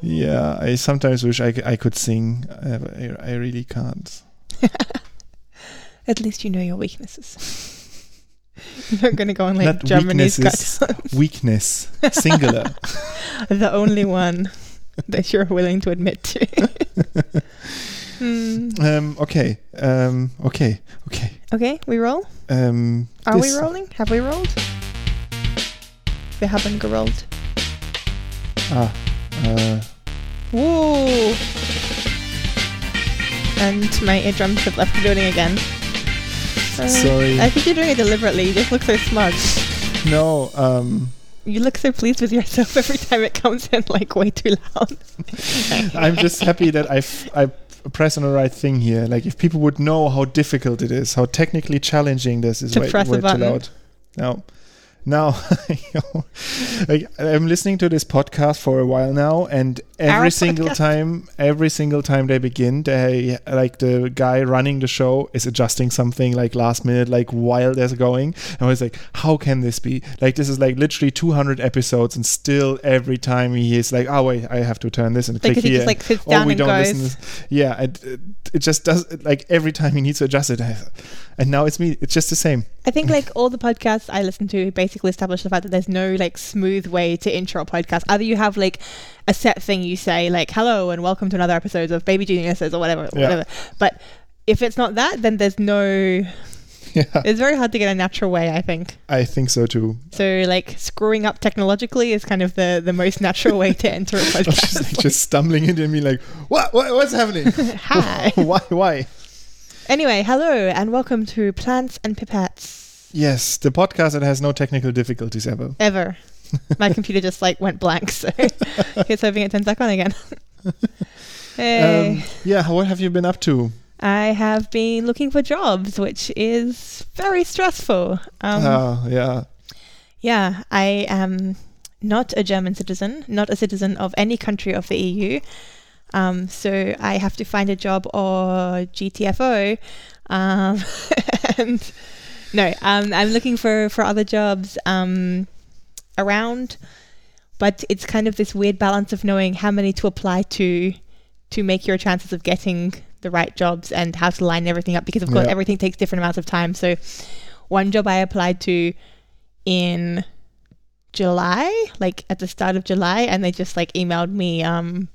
Yeah, I sometimes wish I, I could sing. Uh, I, I really can't. At least you know your weaknesses. You're not going to go on like Not Germany's weaknesses. got Weakness, singular. the only one that you're willing to admit to. Hmm. um, okay, um, okay, okay. Okay, we roll. Um, Are this- we rolling? Have we rolled? We haven't gerolled. Ah, uh, Woo! And my eardrums have left the building again. Uh, Sorry. I think you're doing it deliberately. You just look so smug. no. Um, You look so pleased with yourself every time it comes in, like way too loud. I'm just happy that I f- I press on the right thing here. Like if people would know how difficult it is, how technically challenging this is. To way, press a too button. loud. Now, now, you know, like, I'm listening to this podcast for a while now, and every single time, every single time they begin, they like the guy running the show is adjusting something like last minute, like while they're going. And I was like, how can this be? Like this is like literally 200 episodes, and still every time he is like, oh wait, I have to turn this and Like, click he here. just like sits oh, down we and don't goes. listen. Yeah, it, it, it just does like every time he needs to adjust it. And now it's me. It's just the same. I think like all the podcasts I listen to basically establish the fact that there's no like smooth way to intro a podcast. Either you have like a set thing you say like hello and welcome to another episode of Baby Geniuses or whatever, Yeah. whatever. But if it's not that, then there's no. Yeah, It's very hard to get a natural way. I think I think so too. so. Like screwing up technologically is kind of the the most natural way to enter a was just, podcast. like, just stumbling into me like, what? what what's happening? Hi. why? Why? Anyway, hello and welcome to Plants and Pipettes. Yes, the podcast that has no technical difficulties ever. Ever. My computer just like went blank, so here's hoping it turns back on again. hey. Um, yeah, what have you been up to? I have been looking for jobs, which is very stressful. Um, Ah, yeah. Yeah, I am not a German citizen, not a citizen of any country of the EU. Um, so I have to find a job or GTFO. Um, and no, um, I'm looking for, for other jobs um, around, but it's kind of this weird balance of knowing how many to apply to to make your chances of getting the right jobs and how to line everything up because of course Yeah. everything takes different amounts of time. So one job I applied to in July, like at the start of July, and they just like emailed me um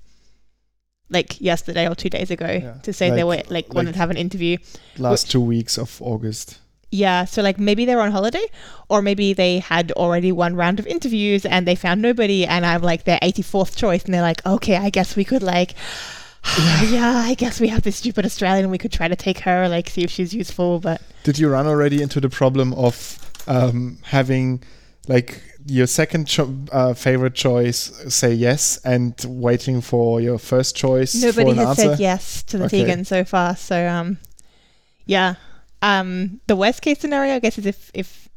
like yesterday or two days ago Yeah. to say they were Like- like, wanted to have an interview. Last two weeks of August. Yeah, so like maybe they were on holiday, or maybe they had already one round of interviews and they found nobody, and I'm like their 84th choice, and they're like, okay, I guess we could like, yeah, I guess we have this stupid Australian, we could try to take her, like see if she's useful, but Did you run already into the problem of um, having like your second cho- uh, favorite choice say yes and waiting for your first choice nobody has answer? said yes to the Okay. Tegan so far. So um, yeah, um, the worst case scenario, I guess, is if if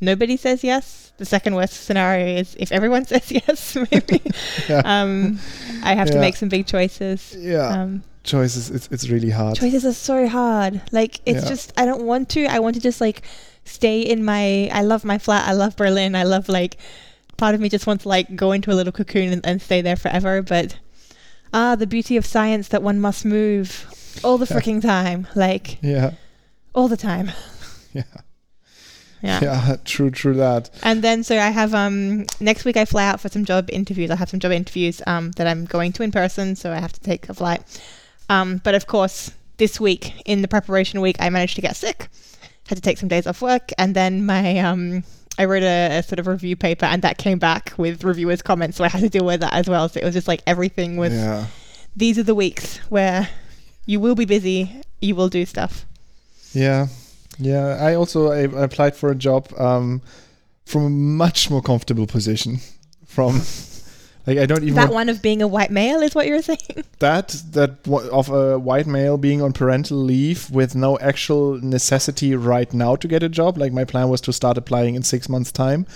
nobody says yes. The second worst scenario is if everyone says yes. Maybe Yeah. um, I have to make some big choices. Yeah, Um, choices. It's, it's really hard. choices are so hard. Like it's Yeah. just I don't want to. I want to just like stay in my. I love my flat. I love Berlin. I love like. Part of me just wants to like go into a little cocoon and, and stay there forever. But ah, the beauty of science that one must move all the freaking time, like Yeah, all the time. yeah, Yeah. yeah. True, true. That. And then so I have um next week I fly out for some job interviews. I have some job interviews um that I'm going to in person, so I have to take a flight. Um, but of course, this week in the preparation week, I managed to get sick. Had to take some days off work, and then my um I wrote a, a sort of review paper, and that came back with reviewers' comments, so I had to deal with that as well. So it was just like everything was. yeah, These are the weeks where you will be busy, you will do stuff. yeah, yeah. I also I, I applied for a job um, from a much more comfortable position. From like I don't even That one of being a white male is what you're saying. that that of a white male being on parental leave with no actual necessity right now to get a job. Like my plan was to start applying in six months' time,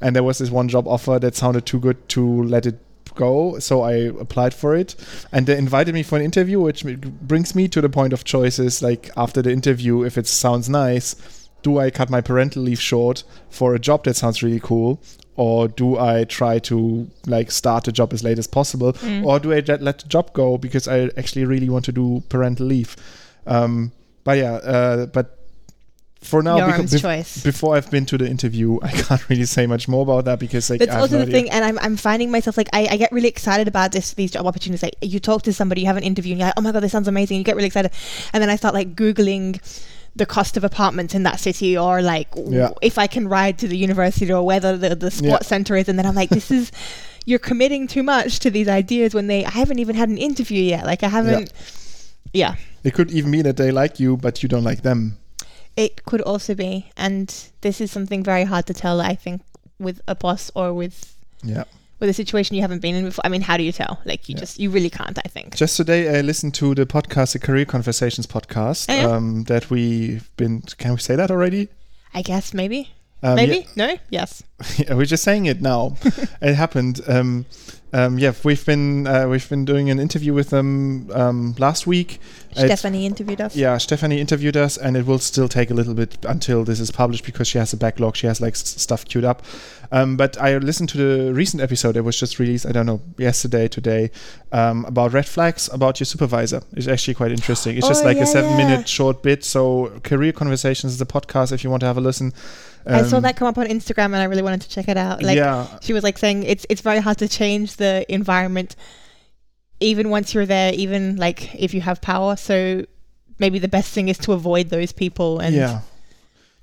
and there was this one job offer that sounded too good to let it go. So I applied for it, and they invited me for an interview, which brings me to the point of choices. Like after the interview, if it sounds nice, do I cut my parental leave short for a job that sounds really cool? Or do I try to like start the job as late as possible, Mm. or do I let, let the job go because I actually really want to do parental leave? Um, but yeah, uh, but for now, bef- choice. before I've been to the interview, I can't really say much more about that because like That's I have also no the idea. thing, and I'm, I'm finding myself like I, I get really excited about this these job opportunities. Like you talk to somebody, you have an interview, and you're like, oh my god, this sounds amazing. You get really excited, and then I start like googling the cost of apartments in that city, or like Yeah. if I can ride to the university, or whether the the sport Yeah. center is, and then I'm like, this is you're committing too much to these ideas when they I haven't even had an interview yet. Like I haven't. yeah. It could even be that they like you, but you don't like them. It could also be, and this is something very hard to tell. I think with a boss or with Yeah. With a situation you haven't been in before. I mean, how do you tell? Like you Yeah. just you really can't. I think. Just today, I listened to the podcast, the Career Conversations podcast, Oh, yeah? um, that we've been. Can we say that already? I guess maybe. Um, maybe no. Yes. Yeah, we're just saying it now. it happened. Um, um, yeah, we've been uh, we've been doing an interview with them um, last week. It's- Stephanie interviewed us. Yeah, Stephanie interviewed us, and it will still take a little bit until this is published because she has a backlog. She has like s- stuff queued up. Um, but I listened to the recent episode that was just released. I don't know yesterday, today, um, about red flags about your supervisor. It's actually quite interesting. It's just Oh, like yeah, a seven-minute yeah. short bit. So, Career Conversations is a podcast if you want to have a listen. I saw Um, that come up on Instagram, and I really wanted to check it out. Like yeah, she was like saying, it's it's very hard to change the environment, even once you're there. Even like if you have power, so maybe the best thing is to avoid those people. And yeah.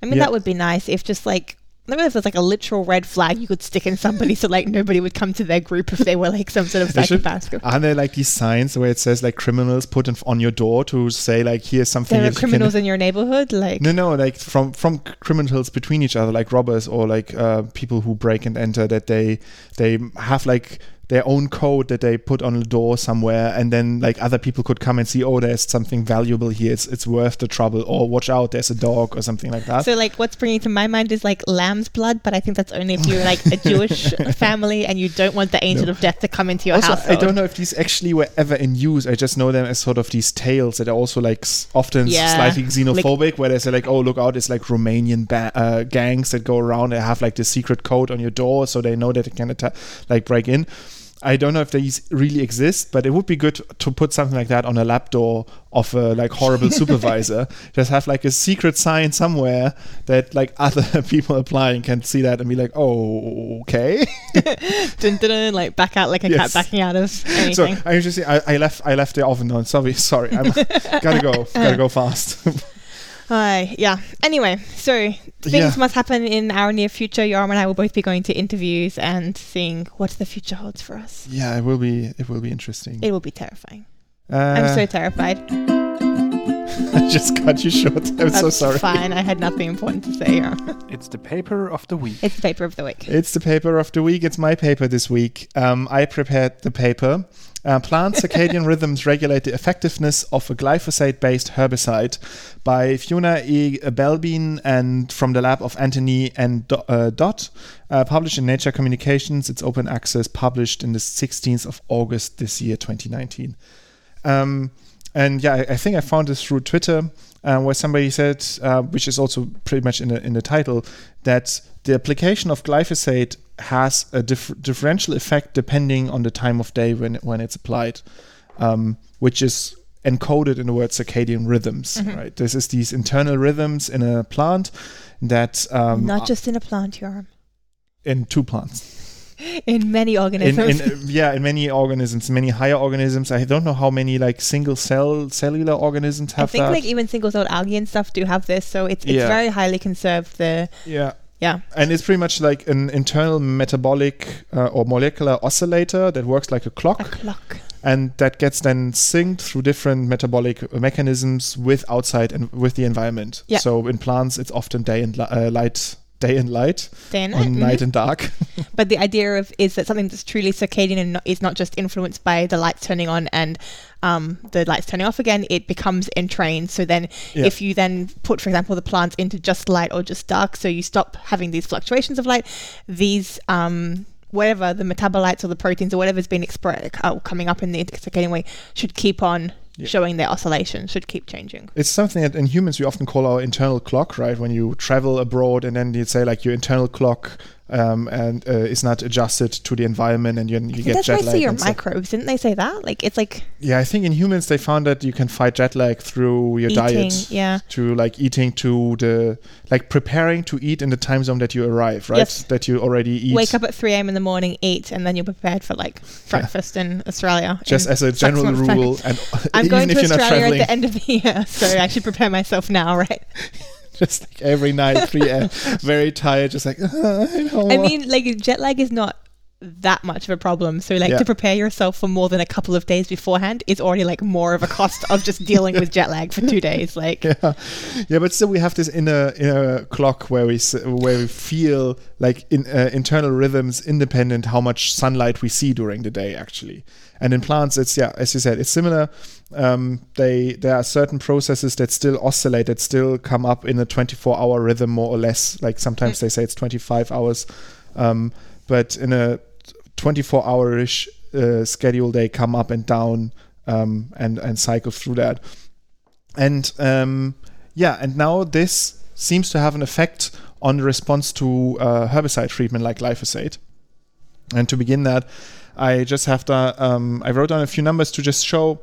I mean Yeah. that would be nice if just like. I don't know if there's like a literal red flag you could stick in somebody so like nobody would come to their group if they were like some sort of should- psychopath. Are there like these signs where it says like criminals put in, on your door to say like here's something There are that you can- criminals in your neighborhood, like No, no, like from from criminals between each other, like robbers or like uh, people who break and enter, that they they have like their own code that they put on the door somewhere, and then like other people could come and see, oh, there's something valuable here. It's it's worth the trouble. Or watch out, there's a dog or something like that. So like what's bringing to my mind is like lamb's blood, but I think that's only if you're like a Jewish family and you don't want the angel No. of death to come into your house. I don't know if these actually were ever in use. I just know them as sort of these tales that are also like often Yeah. slightly xenophobic, where they say like, "Oh, look out! It's like Romanian ba- uh, gangs that go around. They have like the secret code on your door, so they know that they can atta- like break in." I don't know if these really exist, but it would be good to put something like that on a lap door of a like horrible supervisor. Just have like a secret sign somewhere that like other people applying can see that and be like, "Oh, okay." dun, dun, dun, like back out like a Yes. cat backing out of So anything. I just I, I left I left the oven on. Sorry, sorry. I'm gotta go. Gotta go fast. Hi, yeah. Anyway, so things Yeah. must happen in our near future. Yoram and I will both be going to interviews and seeing what the future holds for us. yeah, it will be it will be interesting. It will be terrifying. Uh, I'm so terrified. I just cut you short. I'm That's so sorry. It's fine. I had nothing important to say. Yeah. It's the paper of the week. It's the paper of the week. It's the paper of the week. It's my paper this week. Um, I prepared the paper. Uh, plant circadian rhythms regulate the effectiveness of a glyphosate-based herbicide by Fiona E. Belbin and from the lab of Anthony and Do- uh, Dodd, uh, published in Nature Communications. It's open access, published in the 16th of August this year, 2019. Um, and yeah, I, I think I found this through Twitter, uh, where somebody said, uh, which is also pretty much in the in the title, that the application of glyphosate has a dif- differential effect depending on the time of day when when it's applied, um, which is encoded in the word circadian rhythms. Mhm. Right, this is these internal rhythms in a plant that um, Not just in a plant, Yoram. in two plants In many organisms. in uh, yeah in many organisms many higher organisms i don't know how many like single cell cellular organisms have. I think that like even single cell algae and stuff do have this, so it's it's Yeah. very highly conserved. The yeah yeah, and it's pretty much like an internal metabolic uh, or molecular oscillator that works like a clock a clock. and that gets then synced through different metabolic mechanisms with outside and with the environment Yeah. so in plants it's often day and li- uh, light day and light Day and night. night and dark But the idea of is that something that's truly circadian and not, is not just influenced by the lights turning on and um, the lights turning off again. It becomes entrained. So then, Yeah. if you then put, for example, the plants into just light or just dark, so you stop having these fluctuations of light, these um, whatever the metabolites or the proteins or whatever's been expressed uh, coming up in the circadian way should keep on Showing their oscillation, should keep changing. it's something that in humans we often call our internal clock, right? When you travel abroad and then you'd say like your internal clock um, and uh, is not adjusted to the environment, and you, you get That's jet lag. your and stuff. microbes, didn't they say that? Like it's like Yeah, I think in humans they found that you can fight jet lag through your eating. diet. Yeah. To like eating to the like preparing to eat in the time zone that you arrive, right? Yes. That you already eat. Wake up at 3 a.m. in the morning, eat, and then you're prepared for like breakfast in Australia. just in as a general time. rule, and I'm even going if to you're not Australia traveling, at the end of the year, so I should prepare myself now, right? just like every night, 3 a.m., very tired, just like "Uh, I don't I mean, like jet lag is not that much of a problem. So, like Yeah. to prepare yourself for more than a couple of days beforehand is already like more of a cost of just dealing with jet lag for two days. Like, yeah, yeah, but still we have this inner inner clock where we where we feel like in uh, internal rhythms independent how much sunlight we see during the day actually. And in plants, it's yeah, as you said, it's similar. Um, they there are certain processes that still oscillate, that still come up in a 24 hour rhythm more or less. Like sometimes they say it's 25 hours, um, but in a 24 hour ish uh, schedule, they come up and down um, and and cycle through that. And um, yeah, and now this seems to have an effect on the response to uh, herbicide treatment like glyphosate. And to begin that, I just have to, um, I wrote down a few numbers to just show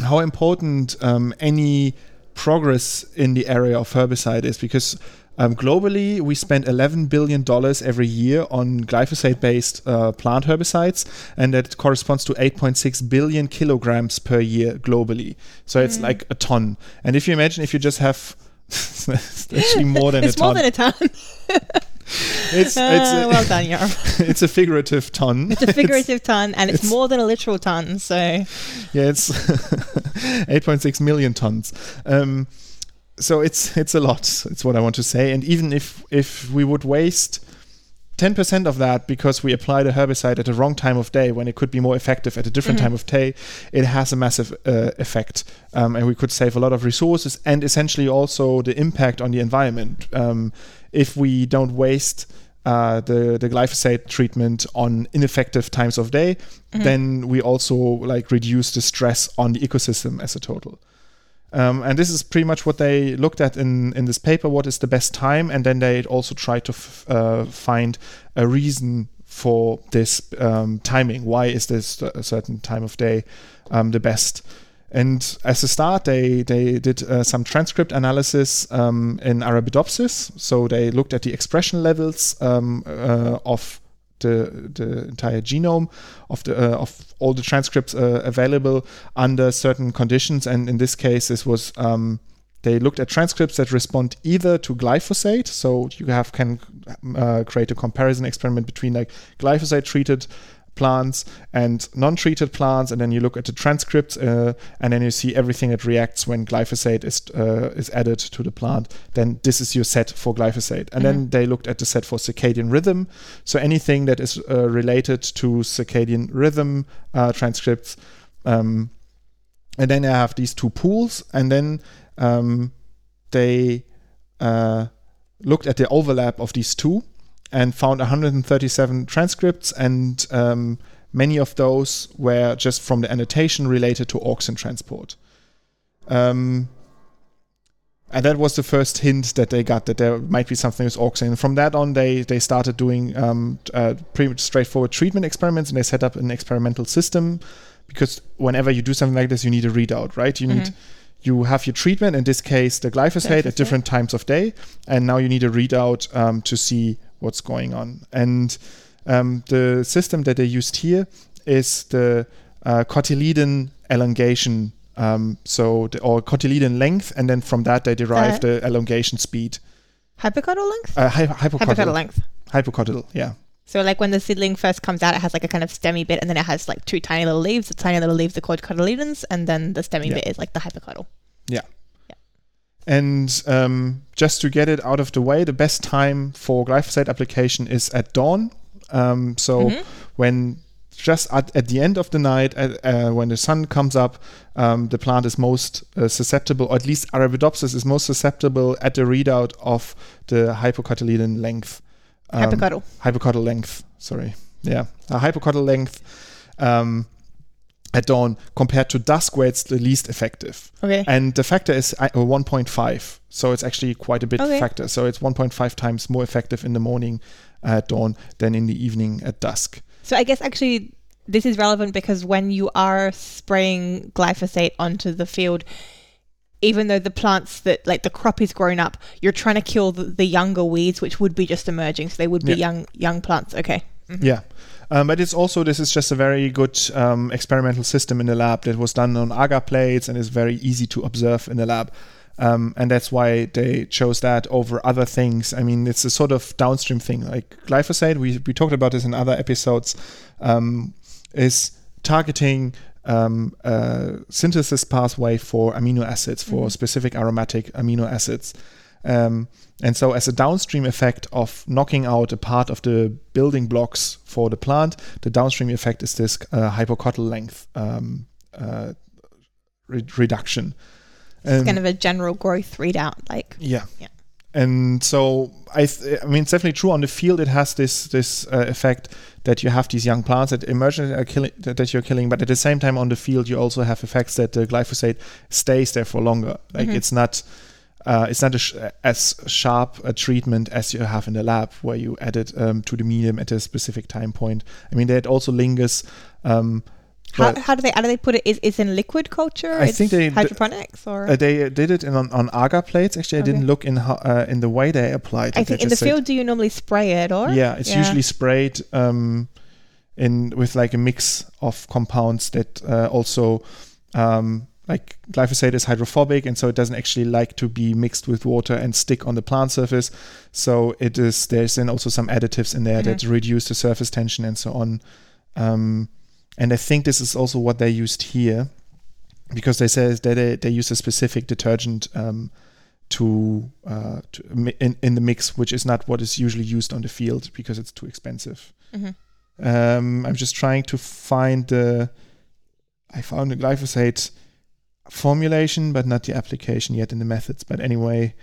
how important um, any progress in the area of herbicide is because um, globally we spend 11 billion dollars every year on glyphosate-based uh, plant herbicides, and that corresponds to 8.6 billion kilograms per year globally. So it's Mm. like a ton. And if you imagine if you just have it's actually more than it's a ton. more than a ton. it's it's Uh, a, well done, Europe. it's a figurative ton. It's a figurative ton, and it's, it's- more than a literal ton. So, yeah, it's 8.6 million tons. Um, so it's it's a lot. It's what I want to say. And even if if we would waste 10% of that because we applied a herbicide at the wrong time of day when it could be more effective at a different Mhm. time of day, it has a massive uh, effect. Um, and we could save a lot of resources and essentially also the impact on the environment. Um, if we don't waste uh, the, the glyphosate treatment on ineffective times of day, Mhm. then we also like reduce the stress on the ecosystem as a total. Um, and this is pretty much what they looked at in, in this paper. What is the best time? And then they also tried to f- uh, find a reason for this um, timing. Why is this a certain time of day um, the best? And as a start, they they did uh, some transcript analysis um, in Arabidopsis. So they looked at the expression levels um, uh, of the the entire genome of the uh, of all the transcripts uh, available under certain conditions. And in this case, this was um, they looked at transcripts that respond either to glyphosate, so you have can uh, create a comparison experiment between like glyphosate treated plants and non-treated plants, and then you look at the transcripts, uh, and then you see everything that reacts when glyphosate is uh, is added to the plant. Then this is your set for glyphosate, and then Mhm. they looked at the set for circadian rhythm. So anything that is uh, related to circadian rhythm uh, transcripts, um, and then I have these two pools, and then um, they uh, looked at the overlap of these two and found 137 transcripts, and um, many of those were just from the annotation related to auxin transport. Um, and that was the first hint that they got that there might be something with auxin. And from that on, they they started doing um, uh, pretty straightforward treatment experiments, and they set up an experimental system because whenever you do something like this, you need a readout, right? You need Mhm. you have your treatment, in this case, the glyphosate, Glyphosate. at different times of day, and now you need a readout um, to see what's going on. And um, the system that they used here is the uh, cotyledon elongation. Um, so the, or cotyledon length, and then from that they derive Uh, the elongation speed. hypocotyl length. Uh, hy- hypocotyl. Hypocotyl length. Hypocotyl, yeah. So, like when the seedling first comes out, it has like a kind of stemmy bit, and then it has like two tiny little leaves. The tiny little leaves are called cotyledons, and then the stemmy Yeah. bit is like the hypocotyl. And um, just to get it out of the way, the best time for glyphosate application is at dawn. Um, so Mhm. when just at, at the end of the night, uh, uh, when the sun comes up, um, the plant is most uh, susceptible, or at least Arabidopsis is most susceptible at the readout of the hypocotyledon length. Um, hypocotyl. hypocotyl length. Sorry, yeah, a hypocotyl length. Um, at dawn compared to dusk where it's the least effective. Okay. And the factor is uh, 1.5, so it's actually quite a bit Okay. factor. So it's 1.5 times more effective in the morning at dawn than in the evening at dusk. So I guess actually this is relevant because when you are spraying glyphosate onto the field, even though the plants that like the crop is grown up, you're trying to kill the, the younger weeds, which would be just emerging. So they would be Yeah. young young plants. Okay. Yeah. Um, but it's also, this is just a very good um, experimental system in the lab that was done on agar plates and is very easy to observe in the lab. Um, and that's why they chose that over other things. I mean, it's a sort of downstream thing. Like glyphosate, we, we talked about this in other episodes, um, is targeting um, a synthesis pathway for amino acids, for specific aromatic amino acids. Um, and so, as a downstream effect of knocking out a part of the building blocks for the plant, the downstream effect is this uh, hypocotyl length um, uh, re- reduction. It's Um, kind of a general growth readout. Like yeah. Yeah. And so I, th- I mean, it's definitely true on the field. It has this this uh, effect that you have these young plants that emerge killing that, you're killing, but at the same time on the field you also have effects that the glyphosate stays there for longer. Like Mhm. it's not. Uh, it's not a sh- as sharp a treatment as you have in the lab, where you add it um, to the medium at a specific time point. I mean, that also lingers. Um, how, how do they how do they put it? Is it's in liquid culture? I It's think they hydroponics or uh, they did it in, on, on agar plates. Actually, I didn't look in how, uh, in the way they applied it. I think in the said- field do you normally spray it or Yeah, it's Yeah. usually sprayed um, in with like a mix of compounds that uh, also um, like glyphosate is hydrophobic, and so it doesn't actually like to be mixed with water and stick on the plant surface. So it is there's then also some additives in there Mhm. that reduce the surface tension and so on. Um, and I think this is also what they used here, because they say that they, they use a specific detergent um, to, uh, to in, in the mix, which is not what is usually used on the field because it's too expensive. Mhm. Um, I'm just trying to find the. I found the glyphosate formulation, but not the application yet in the methods. But anyway,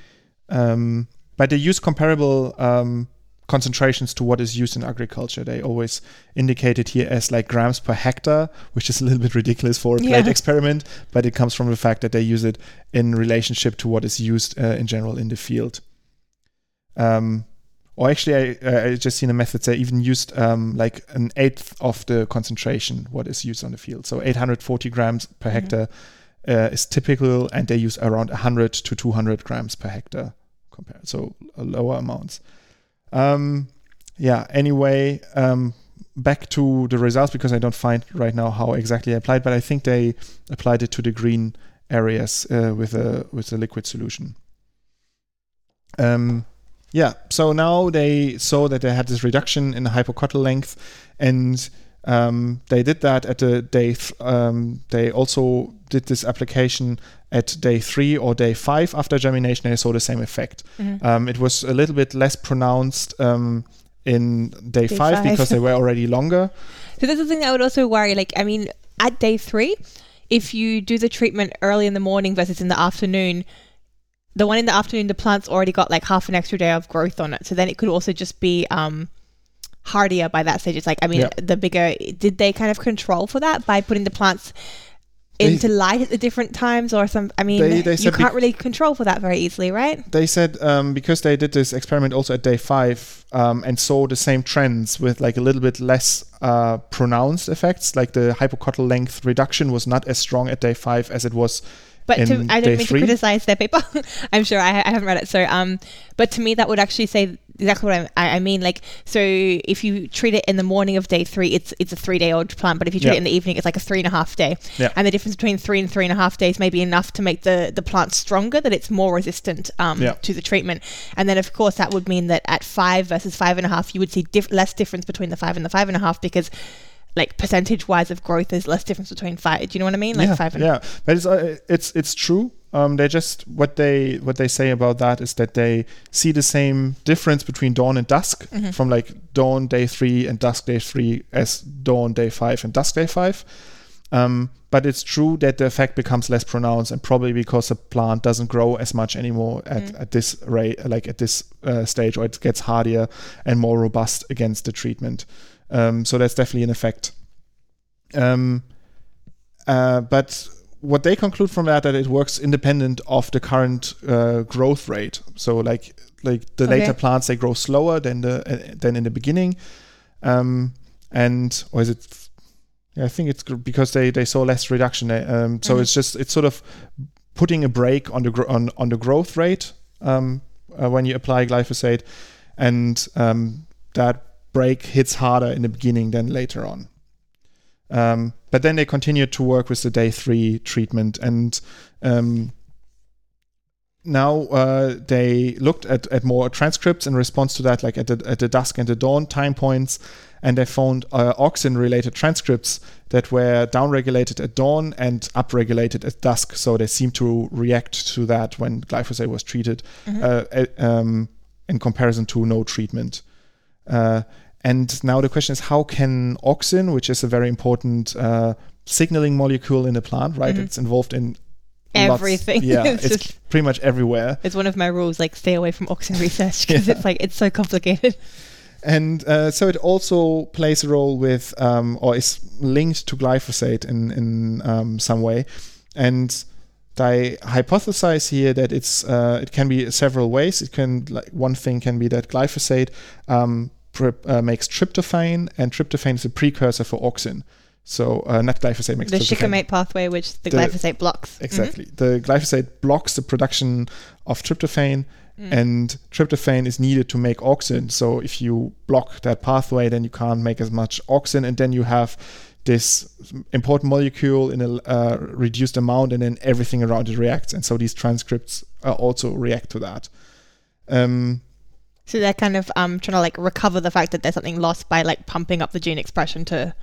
um, but they use comparable um, concentrations to what is used in agriculture. They always indicate it here as like grams per hectare, which is a little bit ridiculous for a plate Yeah. experiment, but it comes from the fact that they use it in relationship to what is used uh, in general in the field. Um, or actually, I, I just seen a method that even used um, like an eighth of the concentration what is used on the field. So 840 grams per Mhm. hectare uh, is typical, and they use around 100 to 200 grams per hectare compared. So lower amounts. Um, yeah. Anyway, um, back to the results because I don't find right now how exactly they applied, but I think they applied it to the green areas uh, with a with a liquid solution. Um, yeah. So now they saw that they had this reduction in the hypocotyl length, and um, they did that at the day. Th- um, they also did this application at day three or day five after germination. They saw the same effect. Mhm. Um, it was a little bit less pronounced um, in day, Day five, five. because they were already longer. So this is the thing I would also worry. Like, I mean, at day three, if you do the treatment early in the morning versus in the afternoon, the one in the afternoon, the plant's already got like half an extra day of growth on it. So then it could also just be um, hardier by that stage. It's like, I mean, the bigger. Did they kind of control for that by putting the plants They- into light at the different times, or some? I mean, They- they you can't bec- really control for that very easily, right? They said um, because they did this experiment also at day five um, and saw the same trends with like a little bit less uh, pronounced effects, like the hypocotyl length reduction was not as strong at day five as it was But to, I don't mean three? to criticize their paper. I'm sure I, I haven't read it. So, um, but to me, that would actually say exactly what I, I mean. Like, so if you treat it in the morning of day three, it's it's a three day old plant. But if you treat Yeah. it in the evening, it's like a three and a half day. Yeah. And the difference between three and three and a half days may be enough to make the the plant stronger, that it's more resistant um, Yeah. to the treatment. And then, of course, that would mean that at five versus five and a half, you would see diff- less difference between the five and the five and a half because. Like percentage wise of growth, there's less difference between five. Do you know what I mean? Like yeah, five and yeah, but it's uh, it's it's true. Um, they just what they what they say about that is that they see the same difference between dawn and dusk Mhm. from like dawn day three and dusk day three as dawn day five and dusk day five. Um, but it's true that the effect becomes less pronounced, and probably because the plant doesn't grow as much anymore at, Mm. at this rate, like at this uh, stage, or it gets hardier and more robust against the treatment. Um, so that's definitely an effect. Um, uh, but what they conclude from that that it works independent of the current uh, growth rate. So like like the Okay. later plants they grow slower than the uh, than in the beginning, um, and or is it? I think it's because they they saw less reduction. Um, so Mhm. it's just it's sort of putting a brake on the gro- on on the growth rate um, uh, when you apply glyphosate, and um, that brake hits harder in the beginning than later on. Um, but then they continued to work with the day three treatment, and um, now uh, they looked at, at more transcripts in response to that, like at the, at the dusk and the dawn time points, and they found uh, auxin-related transcripts that were downregulated at dawn and upregulated at dusk. So they seem to react to that when glyphosate was treated, Mhm. uh, uh, um, in comparison to no treatment. Uh, and now the question is, how can auxin, which is a very important uh, signaling molecule in the plant, right? Mhm. It's involved in lots- Everything. yeah, It's it's, just- pretty much everywhere. It's one of my rules, like stay away from auxin research because Yeah. it's like it's so complicated. And uh, so it also plays a role with, um, or is linked to glyphosate in in um, some way. And I hypothesize here that it's uh, it can be several ways. It can like one thing can be that glyphosate um, pr- uh, makes tryptophan, and tryptophan is a precursor for auxin. So uh, not glyphosate makes the shikimate pathway, which the, The- glyphosate blocks. Exactly. The glyphosate blocks the production of tryptophan, Mm. and tryptophan is needed to make auxin. So if you block that pathway, then you can't make as much auxin, and then you have this important molecule in a uh, reduced amount, and then everything around it reacts. And so these transcripts uh, also react to that. Um, So they're kind of um trying to like recover the fact that there's something lost by like pumping up the gene expression to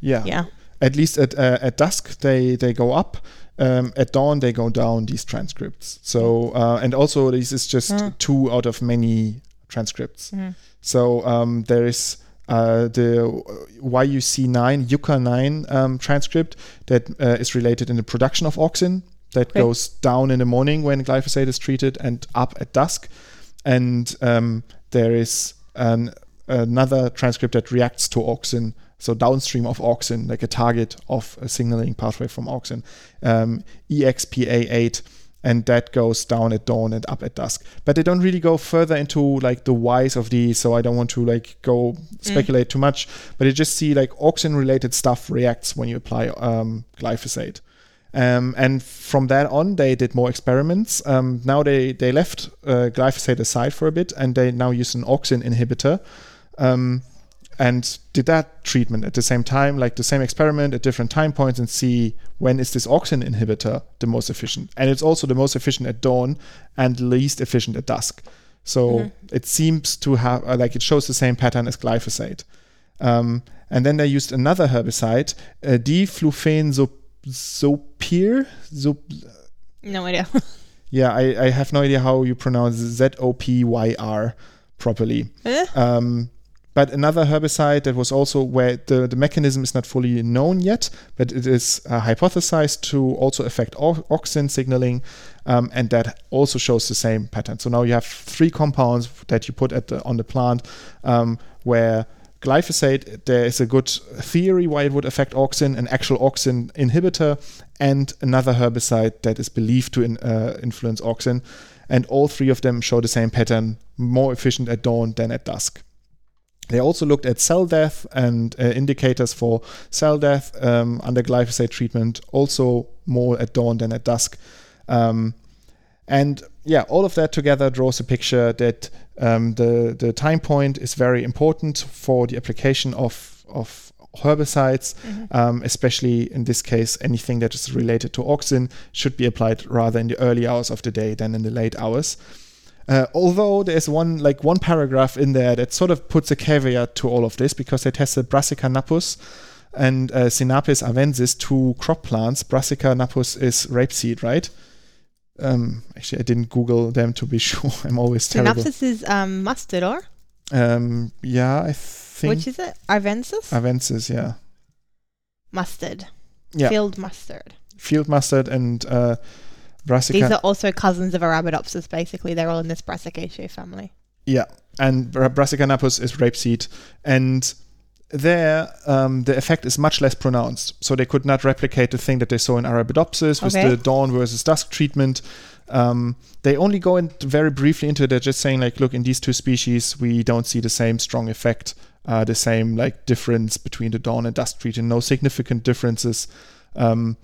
yeah. yeah. At least at uh, at dusk they they go up. Um, at dawn they go down. These transcripts. So uh, and also this is just Mm. two out of many transcripts. Mhm. So um, there is uh, the YUC9, YUCCA9 um, transcript that uh, is related in the production of auxin that Okay. goes down in the morning when glyphosate is treated and up at dusk. And um, there is an, another transcript that reacts to auxin, so downstream of auxin, like a target of a signaling pathway from auxin, um, EXPA8 and that goes down at dawn and up at dusk. But they don't really go further into like the whys of these, so I don't want to like go speculate too much. But you just see like auxin related stuff reacts when you apply um, glyphosate. Um, and from that on, they did more experiments. Um, now they they left uh, glyphosate aside for a bit, and they now use an auxin inhibitor. Um, and did that treatment at the same time, like the same experiment at different time points, and see when is this auxin inhibitor the most efficient. And it's also the most efficient at dawn and least efficient at dusk. So Mhm. it seems to have uh, like it shows the same pattern as glyphosate. Um, and then they used another herbicide, uh, diflufenzopyr. Zop- No idea. yeah, I, I have no idea how you pronounce Z O P Y R properly. Eh? Um, but another herbicide that was also where the, the mechanism is not fully known yet, but it is uh, hypothesized to also affect au- auxin signaling, um, and that also shows the same pattern. So now you have three compounds that you put at the, on the plant um, where glyphosate, there is a good theory why it would affect auxin, an actual auxin inhibitor, and another herbicide that is believed to in, uh, influence auxin. And all three of them show the same pattern, more efficient at dawn than at dusk. They also looked at cell death and uh, indicators for cell death um, under glyphosate treatment, also more at dawn than at dusk. Um, and yeah, all of that together draws a picture that um, the the time point is very important for the application of of herbicides, Mhm. um, especially in this case, anything that is related to auxin should be applied rather in the early hours of the day than in the late hours. Uh, although there's one like one paragraph in there that sort of puts a caveat to all of this because they tested Brassica napus and uh, Sinapis arvensis, two crop plants. Brassica napus is rapeseed, right? Um, actually, I didn't Google them to be sure. I'm always terrible. Sinapis is um, mustard, or Um, yeah, I think which is it? Arvensis? arvensis. Yeah, mustard. Yeah. Field mustard. field mustard and uh, Brassica. These are also cousins of Arabidopsis, basically. They're all in this Brassicaceae family. Yeah, and Brassica napus is rapeseed, and there um, the effect is much less pronounced. So they could not replicate the thing that they saw in Arabidopsis with Okay. the dawn versus dusk treatment. Um, they only go in very briefly into it. They're just saying like, look, in these two species, we don't see the same strong effect, uh, the same like difference between the dawn and dusk treatment. No significant differences. Um,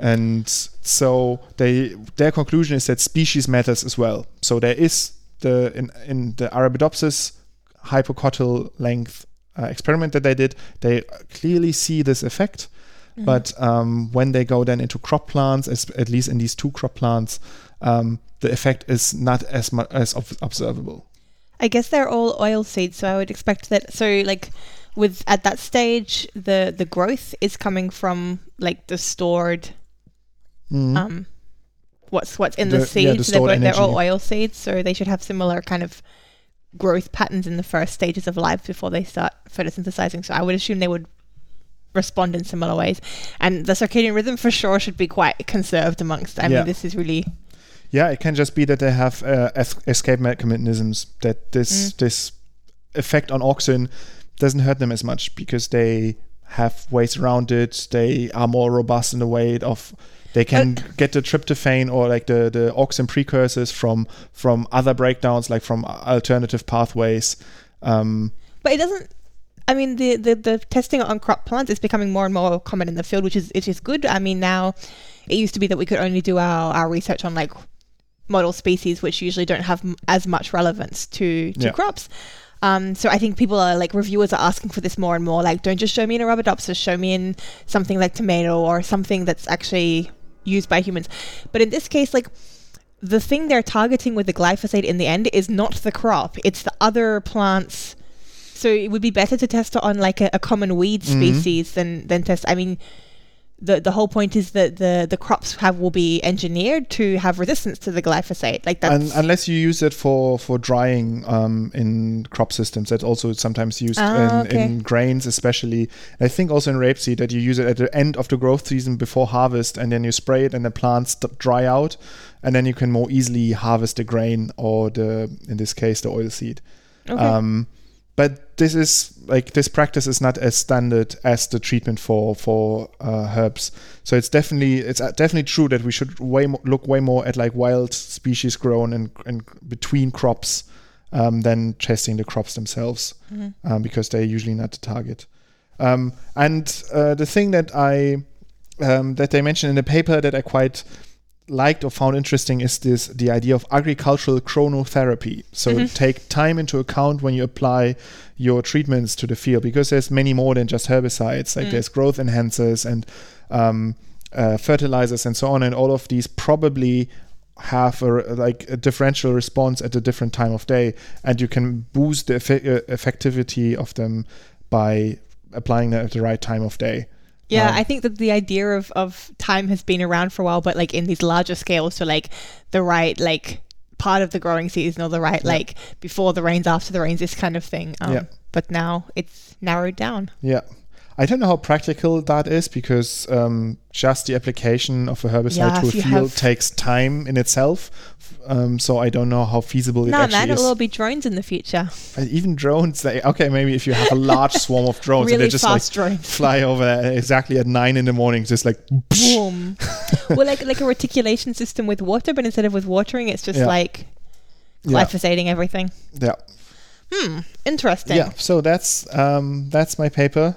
and so they their conclusion is that species matters as well. So there is the in, in the Arabidopsis hypocotyl length uh, experiment that they did, they clearly see this effect. Mm-hmm. But um, when they go then into crop plants, as, at least in these two crop plants, um, the effect is not as much as ob- observable. I guess they're all oil seeds, so I would expect that. So like with at that stage, the the growth is coming from like the stored Mhm. um what's what's in the, The- yeah, the seeds. they're, both- they're all oil seeds, so they should have similar kind of growth patterns in the first stages of life before they start photosynthesizing. So I would assume they would respond in similar ways. And the circadian rhythm for sure should be quite conserved amongst. I Yeah. mean, this is really Yeah, it can just be that they have uh, es- escape mechanisms that this Mm. this effect on auxin doesn't hurt them as much because they have ways around it. They are more robust in the way of they can get the tryptophan or like the the auxin precursors from from other breakdowns, like from alternative pathways. Um, But it doesn't. I mean, the, the, the testing on crop plants is becoming more and more common in the field, which is which is good. I mean, now it used to be that we could only do our, our research on like model species, which usually don't have m- as much relevance to to Yeah. crops. Um, so I think people are like reviewers are asking for this more and more. Like, don't just show me in Arabidopsis, show me in something like tomato or something that's actually used by humans. But in this case, like the thing they're targeting with the glyphosate in the end is not the crop; it's the other plants. So it would be better to test it on like a, a common weed Mhm. species than than test. I mean, the the whole point is that the the crops have will be engineered to have resistance to the glyphosate. Like that's un- unless you use it for for drying um, in crop systems, that's also sometimes used Ah, in, okay. in grains, especially. I think also in rapeseed that you use it at the end of the growth season before harvest, and then you spray it, and the plants dry out, and then you can more easily harvest the grain or the in this case the oil seed. okay. Um, but this is like this practice is not as standard as the treatment for for uh, herbs. So it's definitely it's uh, definitely true that we should way look way more at like wild species grown and and between crops um, than testing the crops themselves Mhm. um, because they're usually not the target. Um, and uh, the thing that I um, that they mentioned in the paper that I quite liked or found interesting is this the idea of agricultural chronotherapy. So Mhm. take time into account when you apply your treatments to the field because there's many more than just herbicides. Like Mm. there's growth enhancers and um, uh, fertilizers and so on, and all of these probably have a like a differential response at a different time of day, and you can boost the effe- uh, effectivity of them by applying them at the right time of day. Yeah, Um, I think that the idea of, of time has been around for a while, but like in these larger scales, so like the right like part of the growing season or the right Yeah. like before the rains, after the rains, this kind of thing. Um, Yeah. But now it's narrowed down. Yeah. I don't know how practical that is because um, just the application of a herbicide Yeah, to a field takes time in itself. Um, so I don't know how feasible it No, actually man, is. it'll all be drones in the future. And even drones, they, okay, maybe if you have a large swarm of drones and really they just fast like drones. fly over exactly at nine in the morning, just like Boom. well, like like a reticulation system with water, but instead of with watering, it's just Yeah. like yeah, glyphosating everything. yeah, Hmm. Interesting. yeah. So that's um, that's my paper.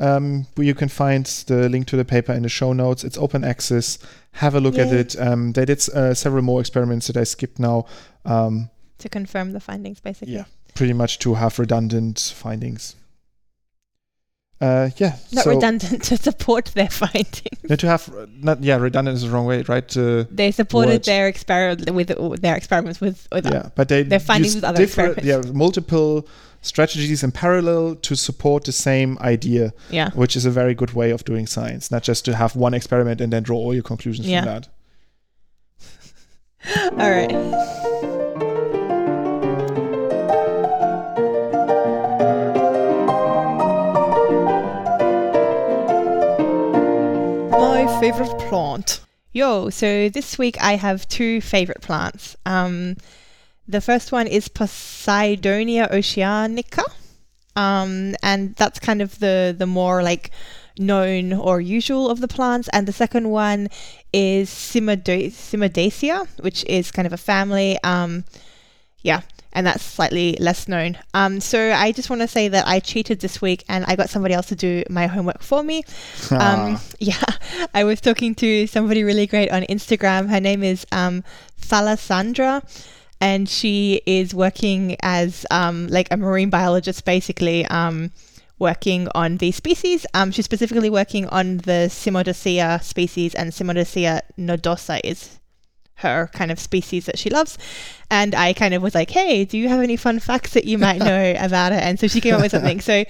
Um, where you can find the link to the paper in the show notes. It's open access. Have a look at it. Um, they did uh, several more experiments that I skipped now. Um, To confirm the findings, basically. Yeah. pretty much to have redundant findings. Uh, yeah. Not so, redundant to support their findings. No, to have not yeah redundant is the wrong way, right? Uh, They supported Word. their experiment with their experiments with, with yeah, but they Their findings with other different yeah multiple strategies in parallel to support the same idea, yeah. which is a very good way of doing science. Not just to have one experiment and then draw all your conclusions Yeah. from that. All right. My favorite plant. Yo, so this week I have two favorite plants. Um, the first one is Posidonia oceanica. um, and that's kind of the the more like known or usual of the plants. And the second one is Cymodoceaceae, which is kind of a family. Um, yeah, and that's slightly less known. Um, so I just want to say that I cheated this week and I got somebody else to do my homework for me. Um, yeah, I was talking to somebody really great on Instagram. Her name is um, Thalasandra. And she is working as um, like a marine biologist, basically, um, working on these species. Um, she's specifically working on the Cymodocea species, and Cymodocea nodosa is her kind of species that she loves. And I kind of was like, hey, do you have any fun facts that you might know about it? And so she came up with something. So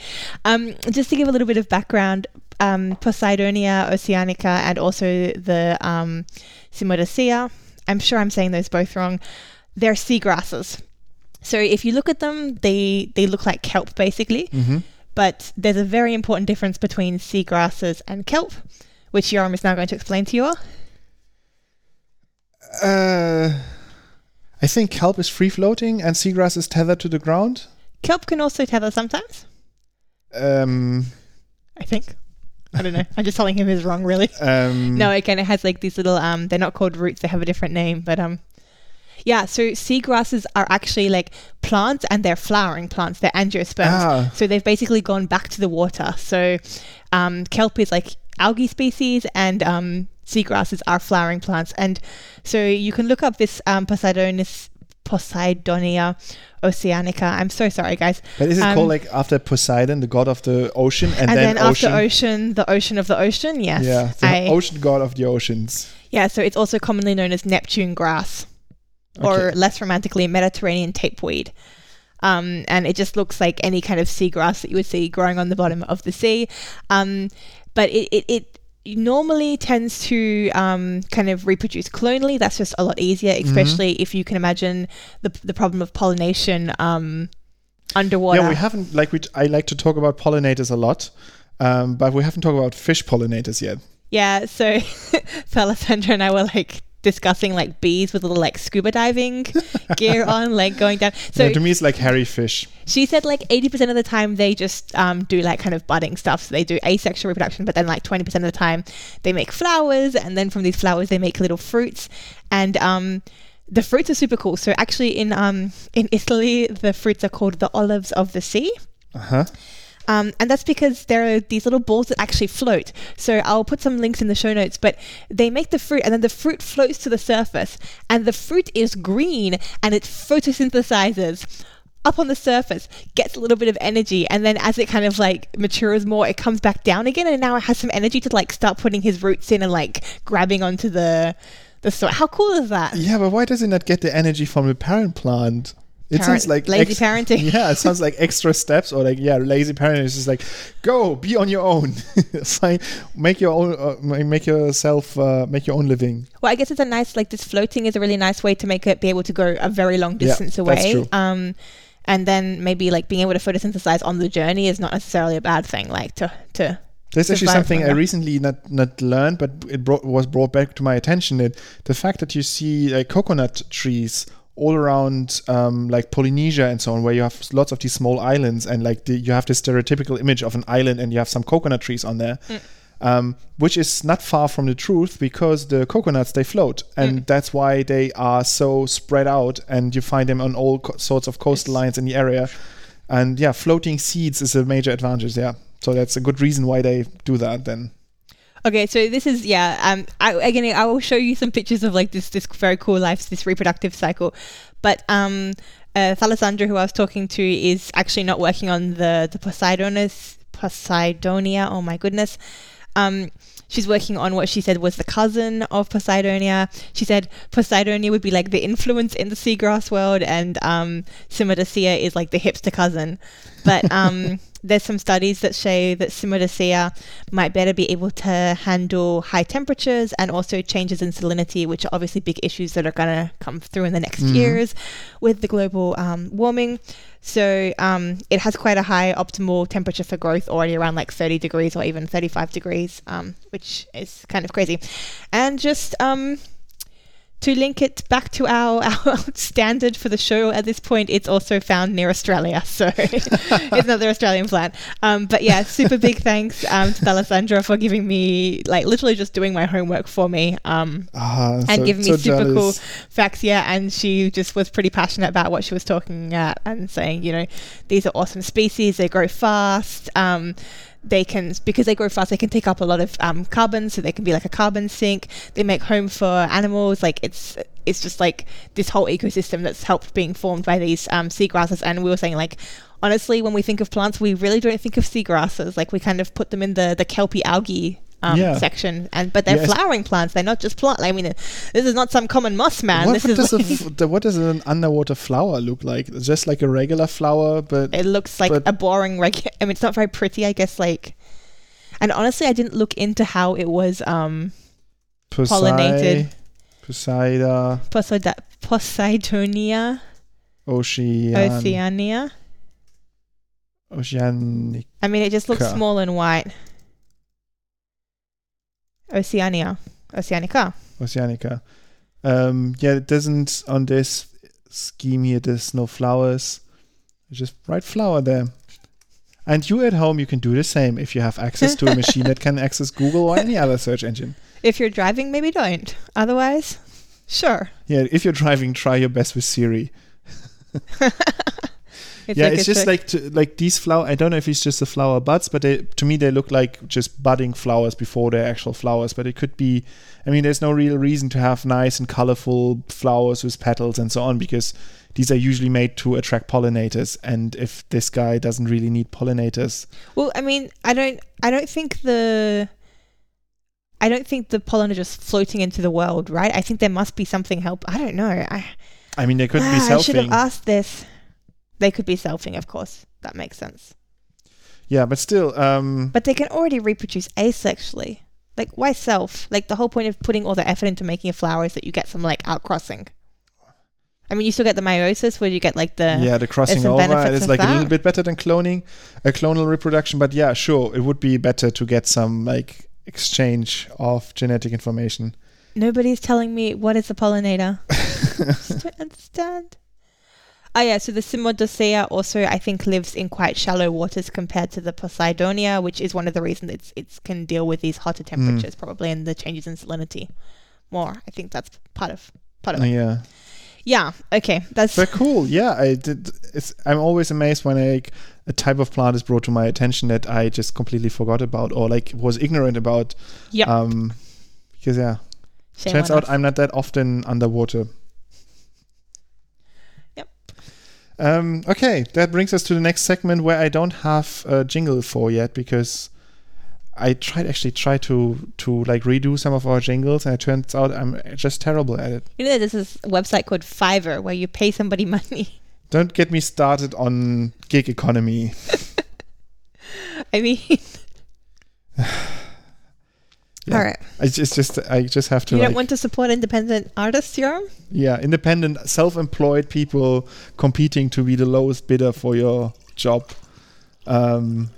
um, just to give a little bit of background, um, Posidonia oceanica and also the um, I'm sure I'm saying those both wrong, they're seagrasses. So if you look at them, they, they look like kelp basically. Mm-hmm. But there's a very important difference between seagrasses and kelp, which Yoram is now going to explain to you all. Uh, I think kelp is free floating and seagrass is tethered to the ground. Kelp can also tether sometimes, Um, I think. I don't know. I'm just telling him he's wrong, really. um, No, again, it has like these little, um, they're not called roots, they have a different name, but, um, yeah, so seagrasses are actually like plants and they're flowering plants. They're angiosperms. Ah. So they've basically gone back to the water. So um, kelp is like algae species and um, seagrasses are flowering plants. And so you can look up this um, Poseidonis, Posidonia oceanica. I'm so sorry, guys. But is it Um, called like after Poseidon, the god of the ocean, and, And, then, ocean? after ocean, the ocean of the ocean, yes. yeah, the I- ocean god of the oceans. Yeah, so it's also commonly known as Neptune grass, or less romantically, Mediterranean tapeweed. Um, and it just looks like any kind of seagrass that you would see growing on the bottom of the sea. Um, but it, it, it normally tends to um, kind of reproduce clonally. That's just a lot easier, Mm-hmm. especially if you can imagine the, the problem of pollination um, underwater. Yeah, we haven't like we. I like to talk about pollinators a lot, um, but we haven't talked about fish pollinators yet. Yeah, so Alessandra and I were like discussing like bees with little like scuba diving gear on, like going down. So Yeah, to me, it's like hairy fish. she said like 80% of the time they just um, do like kind of budding stuff. So they do asexual reproduction, but then like 20% of the time they make flowers. And then from these flowers, they make little fruits. And um, the fruits are super cool. So actually in, um, in Italy, the fruits are called the olives of the sea. Uh huh. Um, and that's because there are these little balls that actually float. So I'll put some links in the show notes, but they make the fruit and then the fruit floats to the surface. And the fruit is green and it photosynthesizes up on the surface, gets a little bit of energy, and then as it kind of like matures more, it comes back down again. And now it has some energy to like start putting his roots in and like grabbing onto the the soil. How cool is that? Yeah, but why does it not get the energy from the parent plant? It Parent- sounds like lazy parenting. Yeah, it sounds like extra steps or like yeah, lazy parenting is just like go be on your own, Find, make your own, uh, make yourself uh, make your own living. Well, I guess it's a nice like this floating is a really nice way to make it be able to go a very long distance Yeah, distance that's away. true. Um, and then maybe like being able to photosynthesize on the journey is not necessarily a bad thing. Like to to There's actually something I recently not not learned, but it brought, was brought back to my attention. That the fact that you see like coconut trees all around um, like Polynesia and so on, where you have lots of these small islands, and like the, you have this stereotypical image of an island, and you have some coconut trees on there. Um, which is not far from the truth because the coconuts they float. And that's why they are so spread out and you find them on all co- sorts of coastlines in the area. And yeah floating seeds is a major advantage yeah. So that's a good reason why they do that then Okay, so this is yeah. Um, I, again, I will show you some pictures of like this this very cool life, this reproductive cycle. But um, uh, who I was talking to, is actually not working on the the Poseidonis Posidonia. Oh my goodness. Um, she's working on what she said was the cousin of Posidonia. She said Posidonia would be like the influence in the seagrass world, and um, Cymodocea is like the hipster cousin. But um, there's some studies that show that Cymodocea might better be able to handle high temperatures and also changes in salinity, which are obviously big issues that are going to come through in the next years with the global um, warming. So um, it has quite a high optimal temperature for growth, already around like 30 degrees or even 35 degrees, um, which is kind of crazy. And just um, to link it back to our, our standard for the show at this point, it's also found near Australia. So it's not another Australian plant. Um, but yeah, super big thanks um, to Alessandra for giving me, like, literally just doing my homework for me um, Ah, and so- giving me so super cool facts. Yeah. And she just was pretty passionate about what she was talking at and saying, you know, these are awesome species, they grow fast. Um, they can because they grow fast they can take up a lot of um, carbon so they can be like a carbon sink. They make home for animals. Like it's it's just like this whole ecosystem that's helped being formed by these um, seagrasses. And we were saying like honestly when we think of plants we really don't think of seagrasses. Like we kind of put them in the the kelpie algae um, Yeah. section and but they're Yes. flowering plants they're not just plant I mean this is not some common moss man what, this what is does like- f- what does an underwater flower look like? Just like a regular flower, but it looks like a boring regular I mean it's not very pretty I guess like and honestly I didn't look into how it was um Pollinated. Poseida, Poseida- Posidonia Ocean, Oceania. Oceanic. I mean, it just looks small and white. Oceania. Oceanica. Oceanica. Um, yeah, it doesn't on this scheme here. There's no flowers. Just write flower there. And you at home, you can do the same if you have access to a machine that can access Google or any other search engine. If you're driving, maybe don't. Otherwise, sure. Yeah, if you're driving, try your best with Siri. It's yeah, like it's just like to, like these flower. I don't know if it's just the flower buds, but they, to me they look like just budding flowers before they're actual flowers. But it could be. I mean, there's no real reason to have nice and colorful flowers with petals and so on because these are usually made to attract pollinators. And if this guy doesn't really need pollinators, Well, I mean, I don't. I don't think the. I don't think the pollen are just floating into the world, right? I think there must be something help. I don't know. I, I mean, they could be Ah, I should have asked this. They could be selfing, of course. That makes sense. Yeah, but still, um, But they can already reproduce asexually. Like, why self? Like, the whole point of putting all the effort into making a flower is that you get some, like, outcrossing. I mean, you still get the meiosis where you get, like, the. yeah, the crossing over It's like a little bit better than cloning, a clonal reproduction. But yeah, sure, it would be better to get some like exchange of genetic information. Nobody's telling me what is a pollinator. I Just don't understand. Oh yeah, so the Cymodocea also I think lives in quite shallow waters compared to the Posidonia, which is one of the reasons it's it's can deal with these hotter temperatures probably and the changes in salinity more. I think that's part of part of it. yeah, Yeah. Okay. That's very cool. Yeah, I did. It's I'm always amazed when like a type of plant is brought to my attention that I just completely forgot about or like was ignorant about. Yeah. Um, because yeah, shame turns out us. I'm not that often underwater. Yep. Um, okay, that brings us to the next segment where I don't have a jingle for yet because I tried actually try to to like redo some of our jingles and it turns out I'm just terrible at it. You know, this website called Fiverr where you pay somebody money. Don't get me started on gig economy. I mean, Yeah. all right. I just just I just have to You like don't want to support independent artists, Yoram? yeah, independent self-employed people competing to be the lowest bidder for your job. Um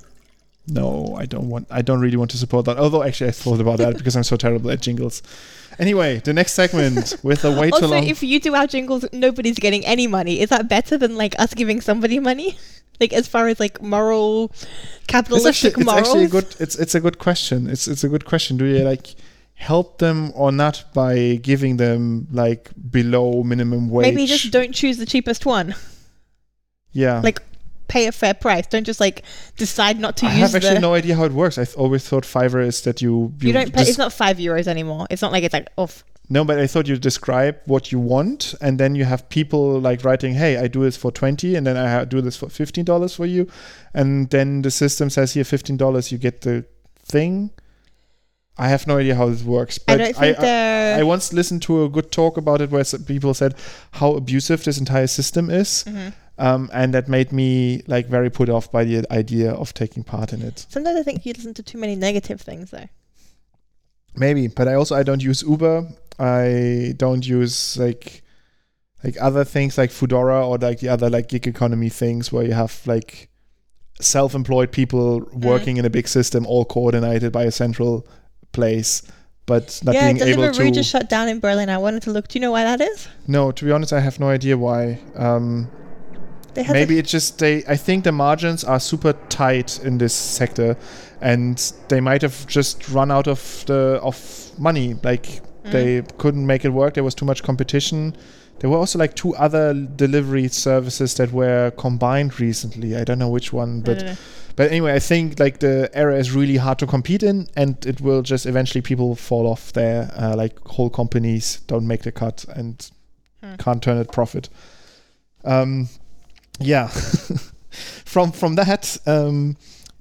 no, I don't want I don't really want to support that. Although actually I thought about that because I'm so terrible at jingles. Anyway, the next segment with a way too Also, if you do our jingles, nobody's getting any money. Is that better than like us giving somebody money? Like as far as like moral, it's capitalistic actually, it's actually a good it's it's a good question. It's it's a good question. Do you like help them or not by giving them like below minimum wage? Maybe just don't choose the cheapest one. yeah. like, Pay a fair price. Don't just like decide not to I use I have actually no idea how it works. I th- always thought Fiverr is that you you don't pay. It's not five euros anymore. It's not like it's like off. No, but I thought you describe what you want, and then you have people like writing, "Hey, I do this for twenty, and then I do this for fifteen dollars for you," and then the system says, "Here, fifteen dollars, you get the thing." I have no idea how this works, I but don't think I, they're. I once listened to a good talk about it where people said how abusive this entire system is, Mhm. um, and that made me like very put off by the idea of taking part in it. Sometimes I think you listen to too many negative things though. Maybe, but I also I don't use Uber. I don't use like like other things like Foodora or like the other like gig economy things where you have like self-employed people working in a big system all coordinated by a central place. but not yeah, being able to. just shut down in Berlin. I wanted to look. Do you know why that is? no, to be honest, I have no idea why. Um, maybe it's just they. I think the margins are super tight in this sector, and they might have just run out of the of money. Like they couldn't make it work. There was too much competition. There were also like two other delivery services that were combined recently. I don't know which one, but but anyway, I think like the area is really hard to compete in, and it will just eventually people fall off there. Uh, like whole companies don't make the cut and Hmm. can't turn it profit. Um, yeah. from from that um,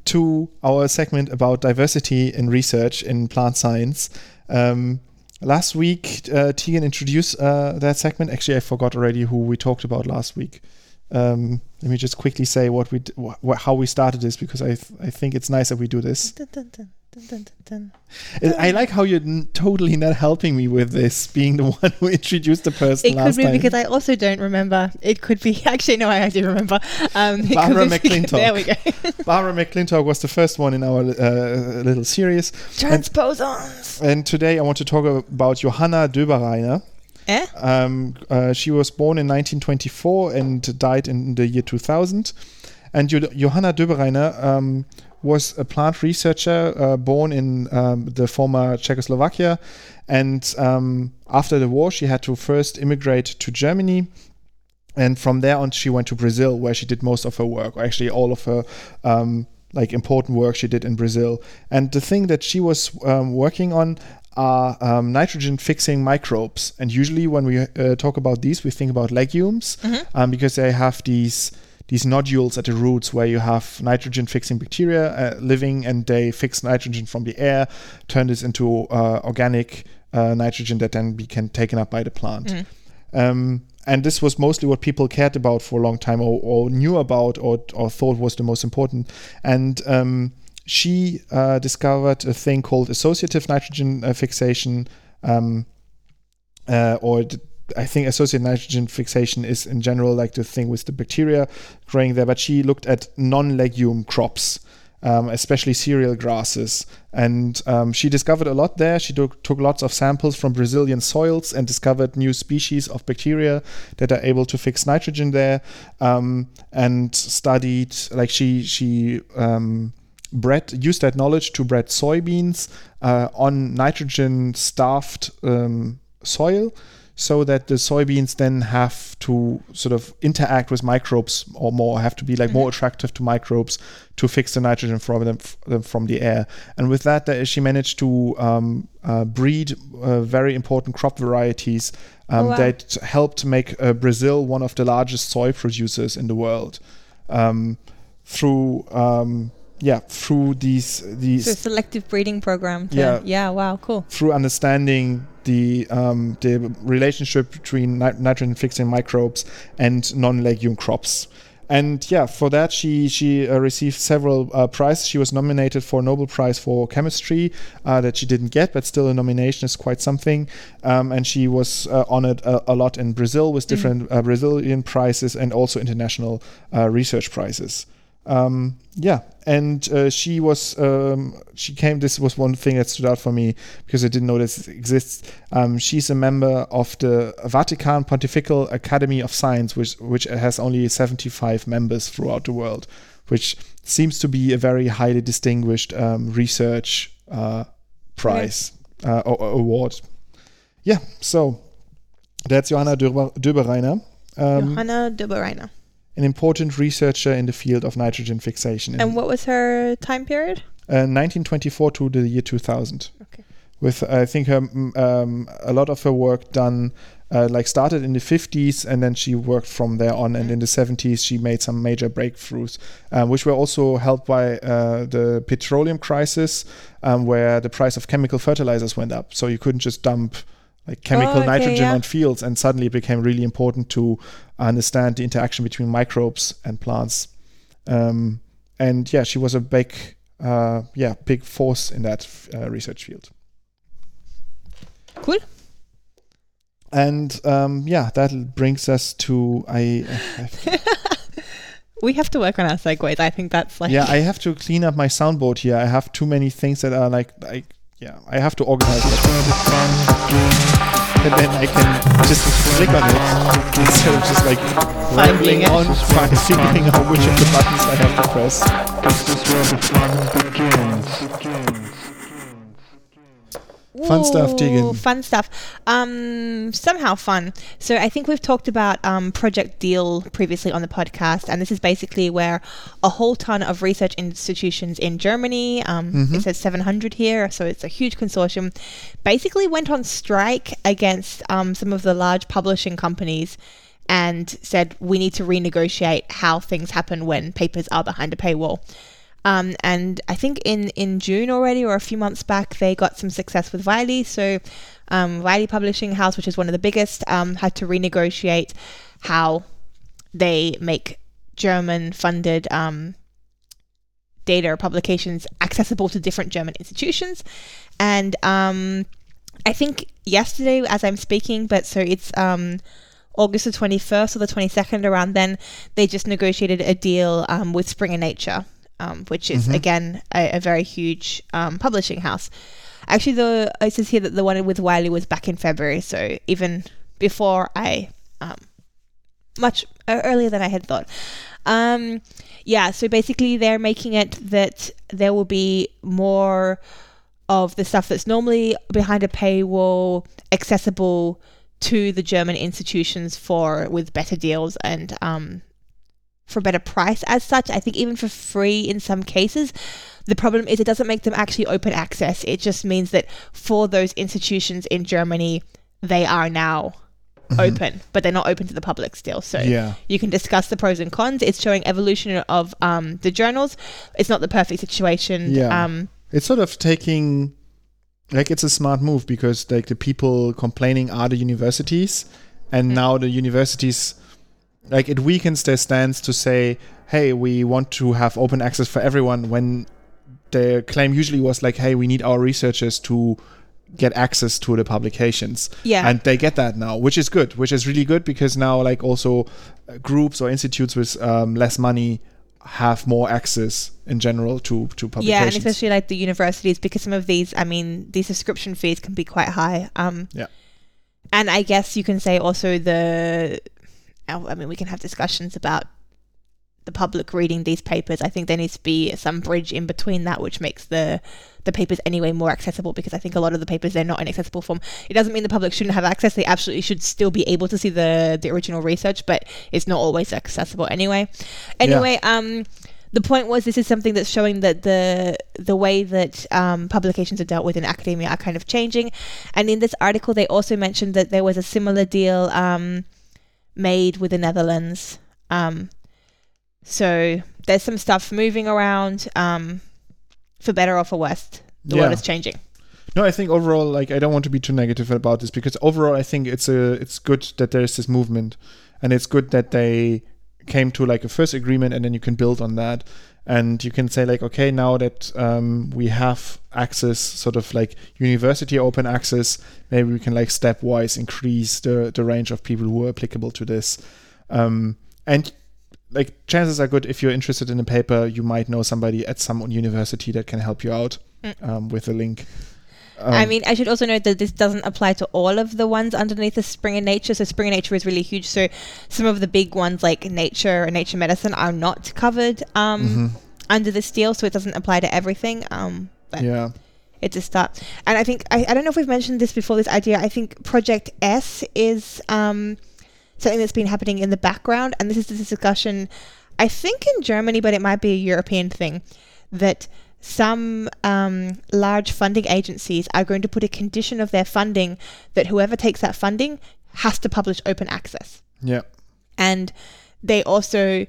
to our segment about diversity in research in plant science. Um, last week, uh, Tegan introduced uh, that segment. Actually, I forgot already who we talked about last week. Um, let me just quickly say what we d- wh- how we started this because I th- I think it's nice that we do this. Dun, dun, dun, dun, dun, dun, I like how you're n- totally not helping me with this, being the one who introduced the person It could be time. because I also don't remember. It could be actually no, I do remember. Um, Barbara McClintock. There we go. Barbara McClintock was the first one in our uh, little series, Transposons. and today I want to talk about Johanna Döbereiner. Eh? Um, uh, she was born in 1924 and died in the year 2000. And Jo- Johanna Döbereiner um, was a plant researcher uh, born in um, the former Czechoslovakia. And um, after the war, she had to first immigrate to Germany. And from there on, she went to Brazil, where she did most of her work, or actually all of her um, like important work she did in Brazil. And the thing that she was um, working on are um, nitrogen fixing microbes. And usually, when we uh, talk about these, we think about legumes um, because they have these these nodules at the roots where you have nitrogen fixing bacteria uh, living and they fix nitrogen from the air, turn this into uh, organic uh, nitrogen that then can be can taken up by the plant. Um, and this was mostly what people cared about for a long time or, or knew about or, or thought was the most important. And um, she uh, discovered a thing called associative nitrogen uh, fixation, um, uh, or d- I think associated nitrogen fixation is in general like the thing with the bacteria growing there. But she looked at non-legume crops. Um, especially cereal grasses. And um, she discovered a lot there. She took, took lots of samples from Brazilian soils and discovered new species of bacteria that are able to fix nitrogen there. Um, and studied, like she she um, bred used that knowledge to bred soybeans uh, on nitrogen starved um, soil so that the soybeans then have to sort of interact with microbes or more have to be like more attractive to microbes to fix the nitrogen from them f- from the air and with that uh, she managed to um, uh, breed uh, very important crop varieties um, Oh, wow. that helped make uh, Brazil one of the largest soy producers in the world um, through um, yeah through these these So selective breeding program. To, Yeah. Yeah. Wow. Cool. through understanding the um, the relationship between nit- nitrogen fixing microbes and non-legume crops. And yeah, for that she she uh, received several uh, prizes. She was nominated for a Nobel Prize for chemistry uh, that she didn't get, but still a nomination is quite something. Um, and she was uh, honored a, a lot in Brazil with different uh, Brazilian prizes and also international uh, research prizes. Um, yeah, and uh, she was um, she came. This was one thing that stood out for me because I didn't know this exists. Um, she's a member of the Vatican Pontifical Academy of Science, which which has only seventy five members throughout the world, which seems to be a very highly distinguished um, research uh, prize uh, or, or award. Yeah, so that's Johanna Döber- Döbereiner. Um, Johanna Döbereiner. An important researcher in the field of nitrogen fixation. And what was her time period? uh, 1924 to the year 2000. Okay. With I think her, um, a lot of her work done uh, like started in the 50s and then she worked from there on. And in the 70s she made some major breakthroughs, um, which were also helped by uh, the petroleum crisis, um, where the price of chemical fertilizers went up. So you couldn't just dump like chemical Oh, okay, nitrogen yeah. on fields, and suddenly it became really important to understand the interaction between microbes and plants. Um, and yeah, she was a big, uh, yeah, big force in that uh, research field. Cool. And um, yeah, that brings us to I. I We have to work on our segues. I think that's like yeah, I have to clean up my soundboard here. I have too many things that are like like yeah, I have to organize it. And then I can just click on it instead of just like Finding rambling it. on, fi- figuring out which of the buttons I have to press. This is where the fun. Stuff, Ooh, Fun stuff. Um, somehow fun. So I think we've talked about um, Project Deal previously on the podcast, and this is basically where a whole ton of research institutions in Germany, um, Mm-hmm. it says 700 here, so it's a huge consortium, basically went on strike against um, some of the large publishing companies and said we need to renegotiate how things happen when papers are behind a paywall. Um, and I think in, in June already, or a few months back, they got some success with Wiley. So, um, Wiley Publishing House, which is one of the biggest, um, had to renegotiate how they make German funded um, data or publications accessible to different German institutions. And um, I think yesterday, as I'm speaking, but so it's um, August the 21st or the 22nd, around then, they just negotiated a deal with Springer Nature, um, which is, again, a, a very huge um, publishing house. Actually, the it says here that the one with Wiley was back in February, so even before I, um, much earlier than I had thought. Um, yeah, so basically they're making it that there will be more of the stuff that's normally behind a paywall accessible to the German institutions for with better deals and um, for a better price as such. I think even for free in some cases. The problem is it doesn't make them actually open access. It just means that for those institutions in Germany, they are now open, but they're not open to the public still. So Yeah. you can discuss the pros and cons. It's showing evolution of um, the journals. It's not the perfect situation. Yeah. Um, It's sort of taking like it's a smart move because like the people complaining are the universities and Mm. now the universities like it weakens their stance to say hey we want to have open access for everyone when the claim usually was like hey we need our researchers to get access to the publications Yeah. and they get that now which is good which is really good because now like also uh, groups or institutes with um, less money have more access in general to to publications yeah, and especially like the universities, because some of these, I mean, these subscription fees can be quite high. Um, Yeah. And I guess you can say also the, I mean, we can have discussions about the public reading these papers. I think there needs to be some bridge in between that, which makes the the papers anyway more accessible. Because I think a lot of the papers they're not in accessible form. It doesn't mean the public shouldn't have access. They absolutely should still be able to see the the original research, but it's not always accessible anyway. Anyway, um. The point was, this is something that's showing that the the way that um, publications are dealt with in academia are kind of changing. And in this article, they also mentioned that there was a similar deal um, made with the Netherlands. Um, so there's some stuff moving around, um, for better or for worse. The Yeah. world is changing. No, I think overall, like I don't want to be too negative about this because overall, I think it's a it's good that there's this movement, and it's good that they came to like a first agreement, and then you can build on that, and you can say like, okay, now that um, we have access, sort of like university open access, maybe we can like stepwise increase the the range of people who are applicable to this, um, and like chances are good if you're interested in a paper, you might know somebody at some university that can help you out Mm. um, with a link. I Um, mean, I should also note that this doesn't apply to all of the ones underneath the Springer Nature. So Springer Nature is really huge. So some of the big ones like Nature and Nature Medicine are not covered um, mhm. under this deal. So it doesn't apply to everything. Um, but Yeah. it's a start. And I think I, I don't know if we've mentioned this before. This idea. I think Project S is um, something that's been happening in the background, and this is this discussion. I think in Germany, but it might be a European thing that some um, large funding agencies are going to put a condition of their funding that whoever takes that funding has to publish open access Yeah. and they also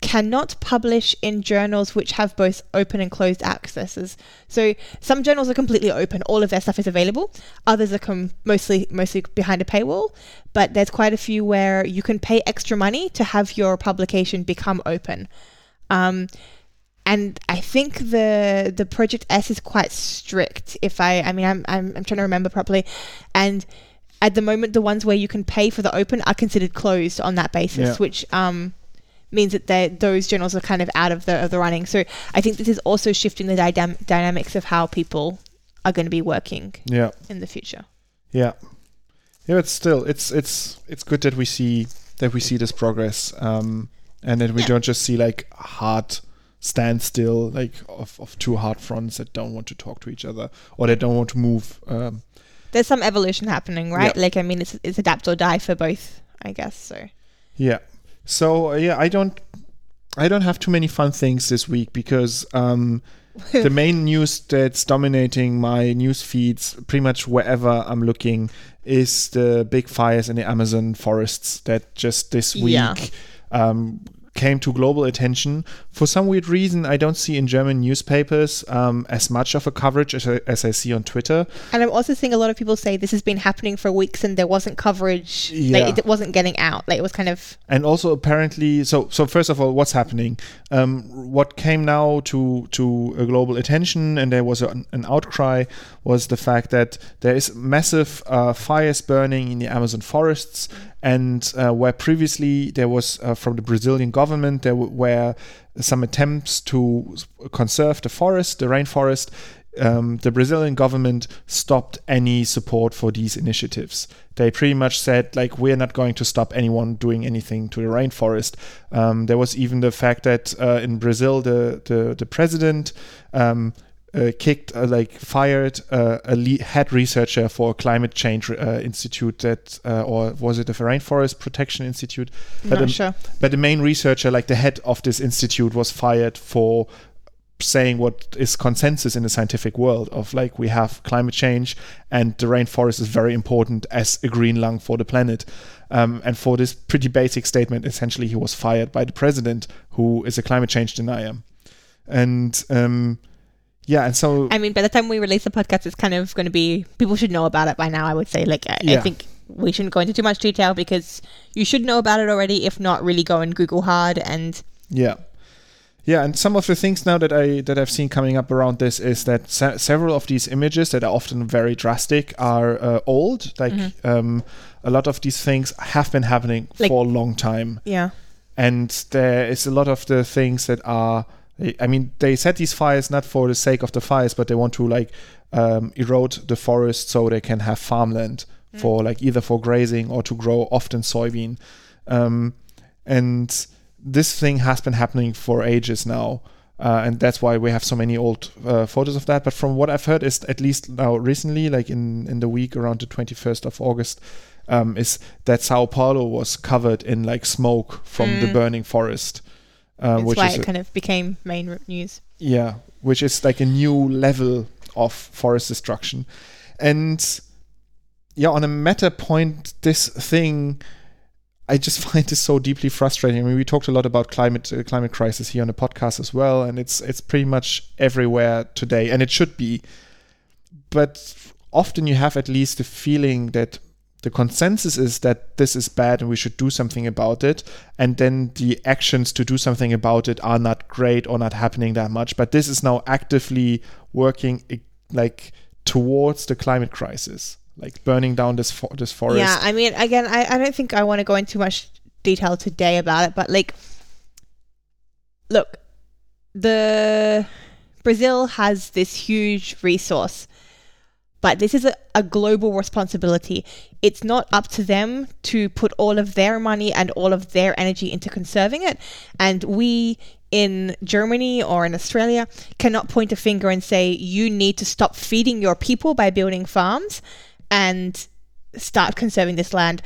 cannot publish in journals which have both open and closed accesses. So some journals are completely open; all of their stuff is available. Others are com- mostly mostly behind a paywall, but there's quite a few where you can pay extra money to have your publication become open. Um, and I think the the Project S is quite strict. If I, I mean, I'm I'm, I'm trying to remember properly, and at the moment, the ones where you can pay for the open are considered closed on that basis, Yeah. which um, means that they- those journals are kind of out of the of the running. So I think this is also shifting the dynam- dynamics of how people are going to be working Yeah. in the future. Yeah, yeah. But still, it's it's it's good that we see that we see this progress, um, and that we Yeah. don't just see like hard standstill, like of, of two hard fronts that don't want to talk to each other or they don't want to move. Um, There's some evolution happening, right? Yeah. Like I mean, it's it's adapt or die for both, I guess. So yeah. So uh, yeah, I don't I don't have too many fun things this week because um, the main news that's dominating my news feeds pretty much wherever I'm looking is the big fires in the Amazon forests that just this week Yeah. um, came to global attention. For some weird reason, I don't see in German newspapers um, as much of a coverage as I, as I see on Twitter. And I'm also seeing a lot of people say this has been happening for weeks and there wasn't coverage. Yeah. Like it wasn't getting out. Like it was kind of and also apparently so so first of all what's happening um, what came now to to a global attention and there was an, an outcry was the fact that there is massive uh, fires burning in the amazon forests and uh, where previously there was uh, from the brazilian government there were some attempts to conserve the forest the rainforest um, the Brazilian government stopped any support for these initiatives. They pretty much said, like, we're not going to stop anyone doing anything to the rainforest. Um, there was even the fact that uh, in Brazil, the the, the president um, uh, kicked, uh, like, fired uh, a le- head researcher for a climate change uh, institute that, uh, or was it a Rainforest Protection Institute? not um, sure. but the main researcher, like the head of this institute, was fired for saying what is consensus in the scientific world of like we have climate change and the rainforest is very important as a green lung for the planet. Um, and for this pretty basic statement, essentially, he was fired by the president, who is a climate change denier. And um, yeah, and so I mean, by the time we release the podcast, it's kind of going to be people should know about it by now. I would say, like, I, I think we shouldn't go into too much detail because you should know about it already. If not, really go and Google hard and Yeah, yeah, and some of the things now that I that I've seen coming up around this is that se- several of these images that are often very drastic are uh, old. Like um, a lot of these things have been happening Like- for a long time, yeah, and there is a lot of the things that are. I mean, they set these fires not for the sake of the fires, but they want to like um, erode the forest so they can have farmland for like either for grazing or to grow often soybean. Um, and this thing has been happening for ages now. Uh, and that's why we have so many old uh, photos of that. But from what I've heard, is at least now recently, like in, in the week around the 21st of August, um, is that Sao Paulo was covered in like smoke from the Mm. burning forest. Uh, that's which why is it kind of became main news. yeah, which is like a new level of forest destruction. And yeah, on a meta point, this thing, I just find this so deeply frustrating. I mean, we talked a lot about climate uh, climate crisis here on the podcast as well, and it's it's pretty much everywhere today, and it should be. But often you have at least the feeling that the consensus is that this is bad and we should do something about it. And then the actions to do something about it are not great or not happening that much. But this is now actively working like towards the climate crisis like burning down this this forest. Yeah, I mean, again, I, I don't think I want to go into much detail today about it, but like, look, the Brazil has this huge resource, but this is a, a global responsibility. It's not up to them to put all of their money and all of their energy into conserving it. And we in Germany or in Australia cannot point a finger and say, you need to stop feeding your people by building farms and start conserving this land.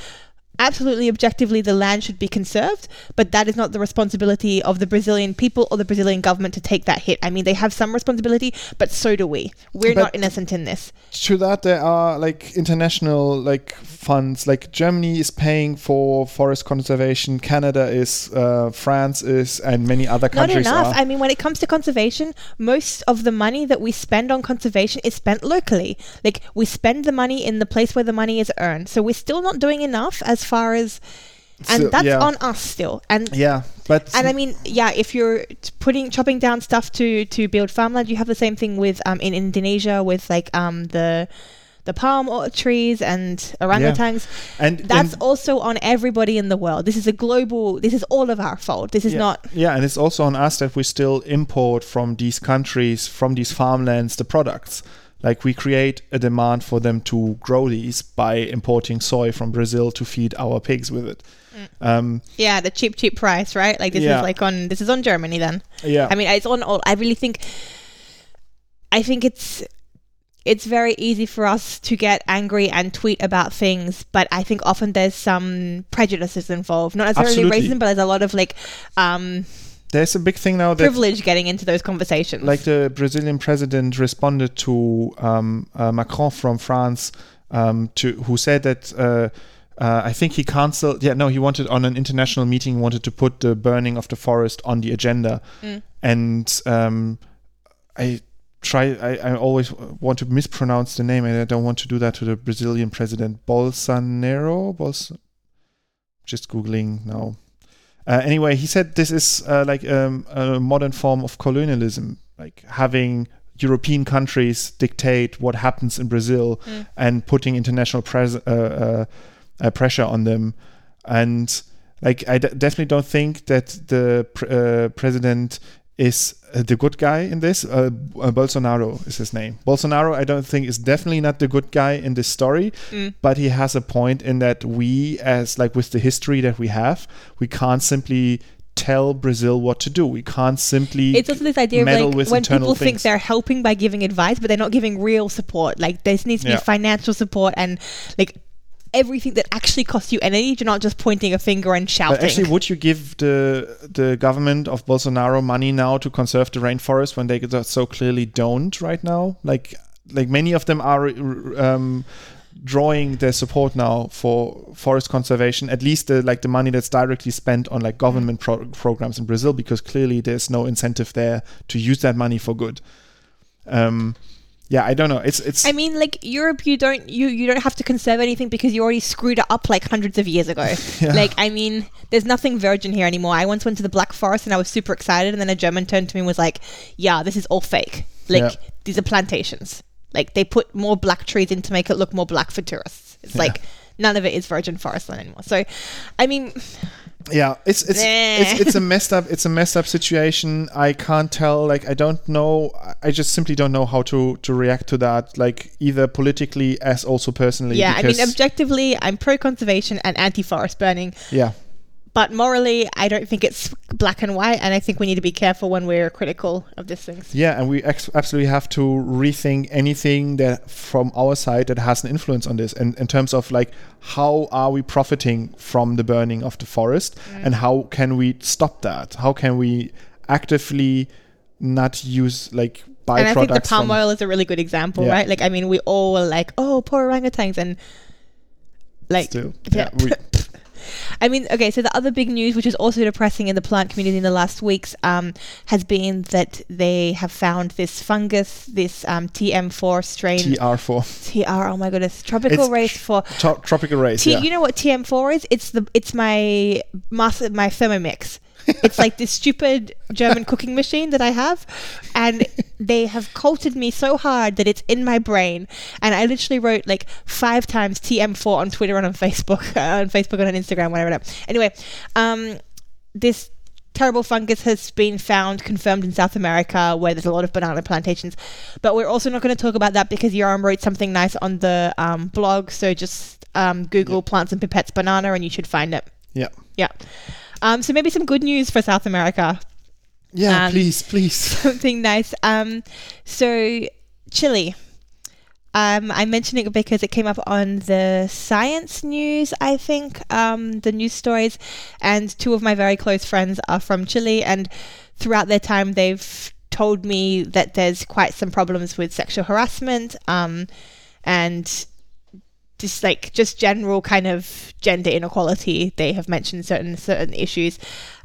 Absolutely, objectively, the land should be conserved, but that is not the responsibility of the Brazilian people or the Brazilian government to take that hit. I mean, they have some responsibility, but so do we. We're But- not innocent in this. to that there are like international like funds like germany is paying for forest conservation canada is uh, france is and many other countries. Not enough. are I mean, when it comes to conservation, most of the money that we spend on conservation is spent locally. Like, we spend the money in the place where the money is earned. So we're still not doing enough as far as. And So, that's yeah. on us still. And yeah but And I mean, yeah, if you're putting chopping down stuff to to build farmland, you have the same thing with um in Indonesia with like um the the palm trees and orangutans. and That's and- also on everybody in the world. This is a global. This is all of our fault. This is yeah. not. yeah and it's also on us that we still import from these countries from these farmlands the products like we create a demand for them to grow these by importing soy from Brazil to feed our pigs with it. Um, Yeah, the cheap, cheap price, right? Like this Yeah. is like on this is on Germany then. yeah, I mean, it's on all. I really think. I think it's it's very easy for us to get angry and tweet about things, but I think often there's some prejudices involved. Not necessarily Absolutely. racism, but there's a lot of like um, there's a big thing now that privilege getting into those conversations. like the Brazilian president responded to um, uh, Macron from France, um, to who said that uh, uh, I think he cancelled. Yeah, no, he wanted on an international meeting he wanted to put the burning of the forest on the agenda, Mm. and um, I try. I, I always want to mispronounce the name, and I don't want to do that to the Brazilian president Bolsonaro. Bols- just googling now. Uh, anyway, he said this is uh, like um, a modern form of colonialism, like having European countries dictate what happens in Brazil Mm. and putting international pres- uh, uh, uh, pressure on them. And like, I d- definitely don't think that the pr- uh, president is uh, the good guy in this. Uh, uh, Bolsonaro is his name. Bolsonaro, I don't think is definitely not the good guy in this story Mm. but he has a point in that we as like with the history that we have we can't simply tell brazil what to do we can't simply It's also this idea of like when people think they're helping by giving advice, but they're not giving real support. Like there needs to Yeah. be financial support and like everything that actually costs you energy. You're not just pointing a finger and shouting. but actually would you give the the government of bolsonaro money now to conserve the rainforest when they so clearly don't right now like like many of them are um drawing their support now for forest conservation at least the like the money that's directly spent on like government pro- programs in brazil because clearly there's no incentive there to use that money for good um yeah i don't know it's it's I mean, like Europe, you don't you you don't have to conserve anything because you already screwed it up like hundreds of years ago. Yeah. Like, I mean, there's nothing virgin here anymore. I once went to the Black Forest and I was super excited, and then a German turned to me and was like, "Yeah, this is all fake. Like, Yeah. these are plantations. Like, they put more black trees in to make it look more black for tourists. It's Yeah. like." None of it is virgin forest land anymore. So, I mean, yeah it's it's, it's it's a messed up it's a messed up situation. I can't tell like i don't know i just simply don't know how to to react to that like either politically as also personally yeah, I mean, objectively, I'm pro conservation and anti forest burning. yeah But morally, I don't think it's black and white, and I think we need to be careful when we're critical of these things. Yeah, and we ex- absolutely have to rethink anything that from our side that has an influence on this, and in terms of like how are we profiting from the burning of the forest, mm. and how can we stop that? How can we actively not use like byproducts? And I think the palm oil is a really good example, Yeah. right? Like, I mean, we all were like, "Oh, poor orangutans," and like, Still, yeah. yeah, we- I mean, okay. So the other big news, which is also depressing in the plant community in the last weeks, um, has been that they have found this fungus, this um, TM4 strain. TR4, TR. Oh my goodness, tropical It's race for to- tropical race. T- yeah. You know what TM4 is? It's the it's my master my Thermomix. It's like this stupid German cooking machine that I have, and they have coated me so hard that it's in my brain. And I literally wrote like five times TM4 on Twitter and on Facebook, uh, on Facebook and on Instagram, whatever. Anyway, um, this terrible fungus has been found confirmed in South America where there's a lot of banana plantations. But we're also not going to talk about that because Yoram wrote something nice on the um, blog. So just um, Google plants and pipettes banana and you should find it. yeah, Yeah. Um, so maybe some good news for South America. yeah. Um, please, please. Something nice. Um, so Chile. Um, I'm mentioning it because it came up on the science news, I think, um, the news stories. And two of my very close friends are from Chile, and throughout their time, they've told me that there's quite some problems with sexual harassment um, and just like just general kind of gender inequality. They have mentioned certain certain issues.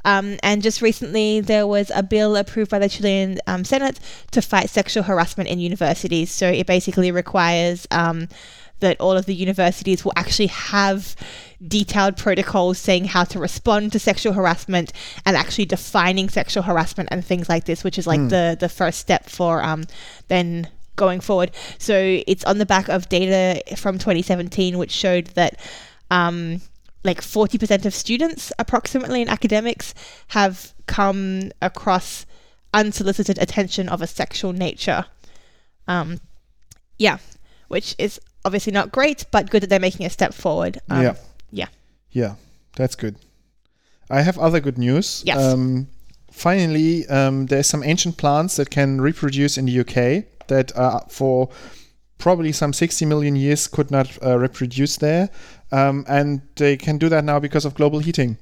Um, and just recently, there was a bill approved by the Chilean um, Senate to fight sexual harassment in universities. So it basically requires um, that all of the universities will actually have detailed protocols saying how to respond to sexual harassment and actually defining sexual harassment and things like this, which is like the the first step for um, then going forward. So it's on the back of data from 2017, which showed that. Um, like 40% of students, approximately in academics, have come across unsolicited attention of a sexual nature. Um, yeah, which is obviously not great, but good that they're making a step forward. Um, yeah. yeah. Yeah, that's good. I have other good news. Yes. Um, finally, um, there's some ancient plants that can reproduce in the UK that uh, for probably some 60 million years could not uh, reproduce there. Um, and they can do that now because of global heating.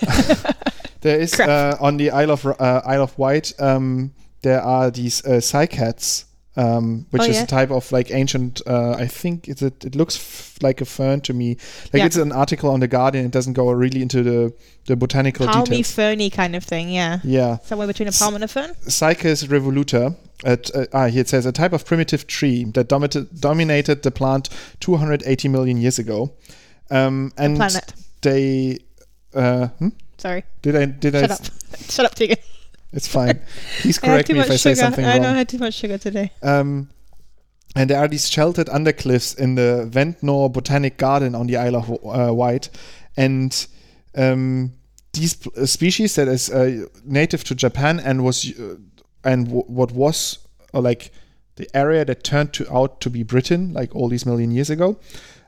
there is uh, on the Isle of uh, Isle of Wight. Um, there are these uh, cycads, um, which Oh, is yeah. a type of like ancient. Uh, I think it's a, it looks f- like a fern to me. Like Yeah. it's an article on the Guardian. It doesn't go really into the the botanical Palmy details. ferny kind of thing, yeah. Yeah, Somewhere between a palm and a fern. Cycas revoluta. At, uh, ah, here it says a type of primitive tree that dominated dominated the plant 280 million years ago. Um, and Planet. they. Uh, hmm? Sorry. Did I? Did I? Shut up. Shut up, Tegan. It's fine. Please correct me if I say sugar. something I wrong. know I had too much sugar today. Um, and there are these sheltered undercliffs in the Ventnor Botanic Garden on the Isle of uh, Wight, and um, these p- uh, species that is uh, native to Japan and was uh, and w- what was uh, like the area that turned to out to be Britain, like all these million years ago.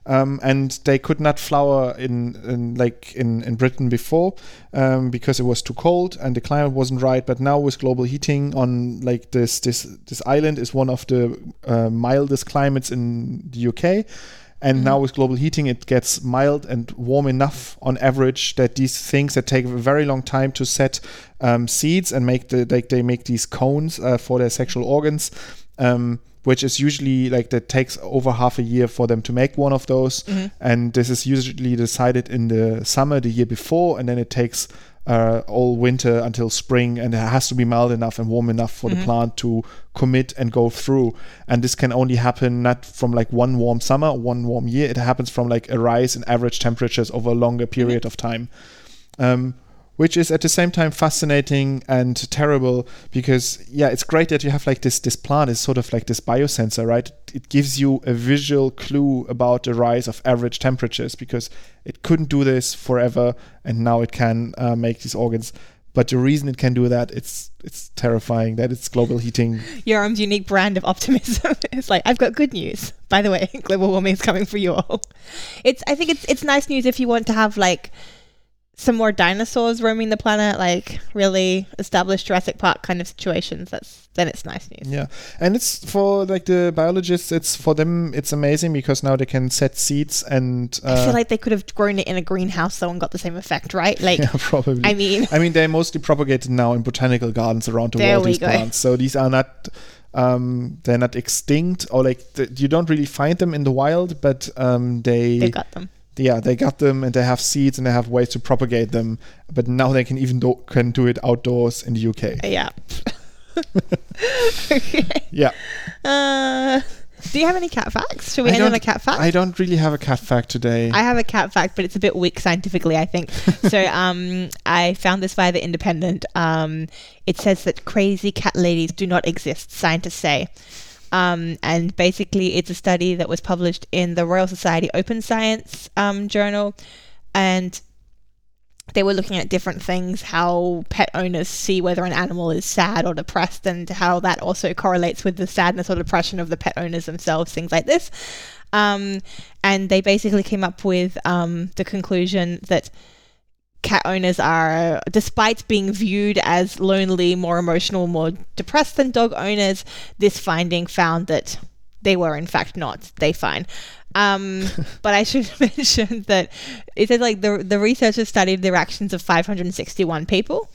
Um, and they could not flower in, in like in, in Britain before um, because it was too cold and the climate wasn't right. But now with global heating on like this this this island is one of the uh, mildest climates in the UK. And now with global heating, it gets mild and warm enough on average that these things that take a very long time to set um, seeds and make the like they make these cones uh, for their sexual organs, um, which is usually like that takes over half a year for them to make one of those. And this is usually decided in the summer the year before, and then it takes uh, all winter until spring, and it has to be mild enough and warm enough for the plant to commit and go through. And this can only happen not from like one warm summer, one warm year. It happens from like a rise in average temperatures over a longer period of time. Um, which is at the same time fascinating and terrible because yeah it's great that you have like this this plant is sort of like this biosensor right it gives you a visual clue about the rise of average temperatures because it couldn't do this forever and now it can uh, make these organs but the reason it can do that it's it's terrifying that it's global heating Your arm's unique brand of optimism. it's like I've got good news. By the way, global warming is coming for you all. It's I think it's it's nice news if you want to have like some more dinosaurs roaming the planet, like really established Jurassic Park kind of situations. That's then it's nice news. Yeah, and it's for like the biologists. It's for them. It's amazing because now they can set seeds and. Uh, I feel like they could have grown it in a greenhouse though and got the same effect, right? Like yeah, probably. I mean, I mean, they're mostly propagated now in botanical gardens around the There world. These go. plants, so these are not. Um, they're not extinct, or like th- you don't really find them in the wild, but um, they, they got them. Yeah, they got them, and they have seeds, and they have ways to propagate them. But now they can even do, can do it outdoors in the UK. Yeah. okay. Yeah, Uh, do you have any cat facts? Should we I end on a cat fact? I don't really have a cat fact today. I have a cat fact, but it's a bit weak scientifically, I think. so um, I found this via The Independent. Um, it says that crazy cat ladies do not exist, scientists say. Um, and basically, it's a study that was published in the Royal Society Open Science um, journal. And they were looking at different things, how pet owners see whether an animal is sad or depressed, and how that also correlates with the sadness or depression of the pet owners themselves, things like this. Um, and they basically came up with um, the conclusion that cat owners are, despite being viewed as lonely, more emotional, more depressed than dog owners, this finding found that they were in fact not. They fine. Um, but I should mention that it said like the the researchers studied the reactions of 561 people.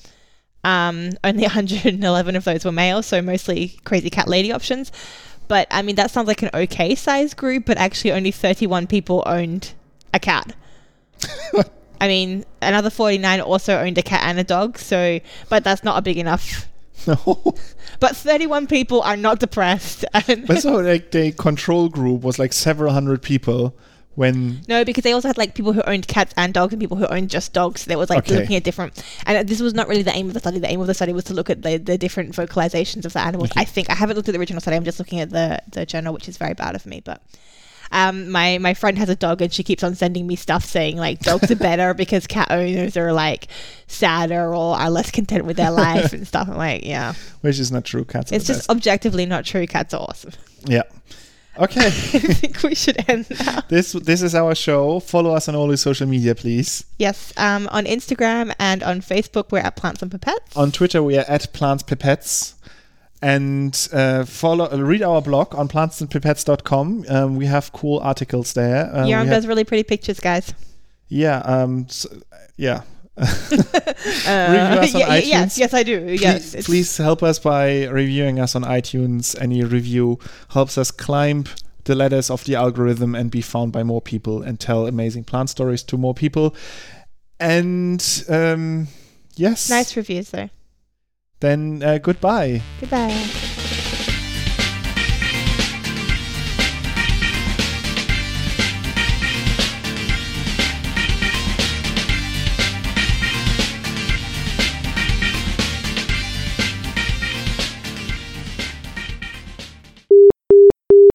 Um, only 111 of those were male, so mostly crazy cat lady options. But I mean, that sounds like an okay size group, but actually only 31 people owned a cat. I mean, another 49 also owned a cat and a dog, so, but that's not a big enough. no. But 31 people are not depressed. And But so like the control group was like several hundred people when No, because they also had like people who owned cats and dogs and people who owned just dogs. So There was like Okay. looking at different, and this was not really the aim of the study. The aim of the study was to look at the, the different vocalizations of the animals. Mm-hmm. I think I haven't looked at the original study. I'm just looking at the the journal, which is very bad of me. But um, my my friend has a dog and she keeps on sending me stuff saying like dogs are better because cat owners are like sadder or are less content with their life and stuff. I'm like, yeah, which is not true cats it's just best. objectively not true. Cats are awesome. yeah Okay. I think we should end now. this this is our show. Follow us on all the social media, please. Yes, um, on Instagram and on Facebook, we're at Plants and Pipettes. On Twitter, we are at Plants Pipettes. And uh, follow, uh, read our blog on plantsandpipettes.com. Um, we have cool articles there. Uh, we does really pretty pictures, guys. yeah, um, s yeah. Uh, us on yeah, yeah, iTunes. yes, yes, I do. yes, please, please help us by reviewing us on iTunes. Any review helps us climb the ladders of the algorithm and be found by more people and tell amazing plant stories to more people. And um, yes, Nice reviews, though. Then uh, goodbye. Goodbye.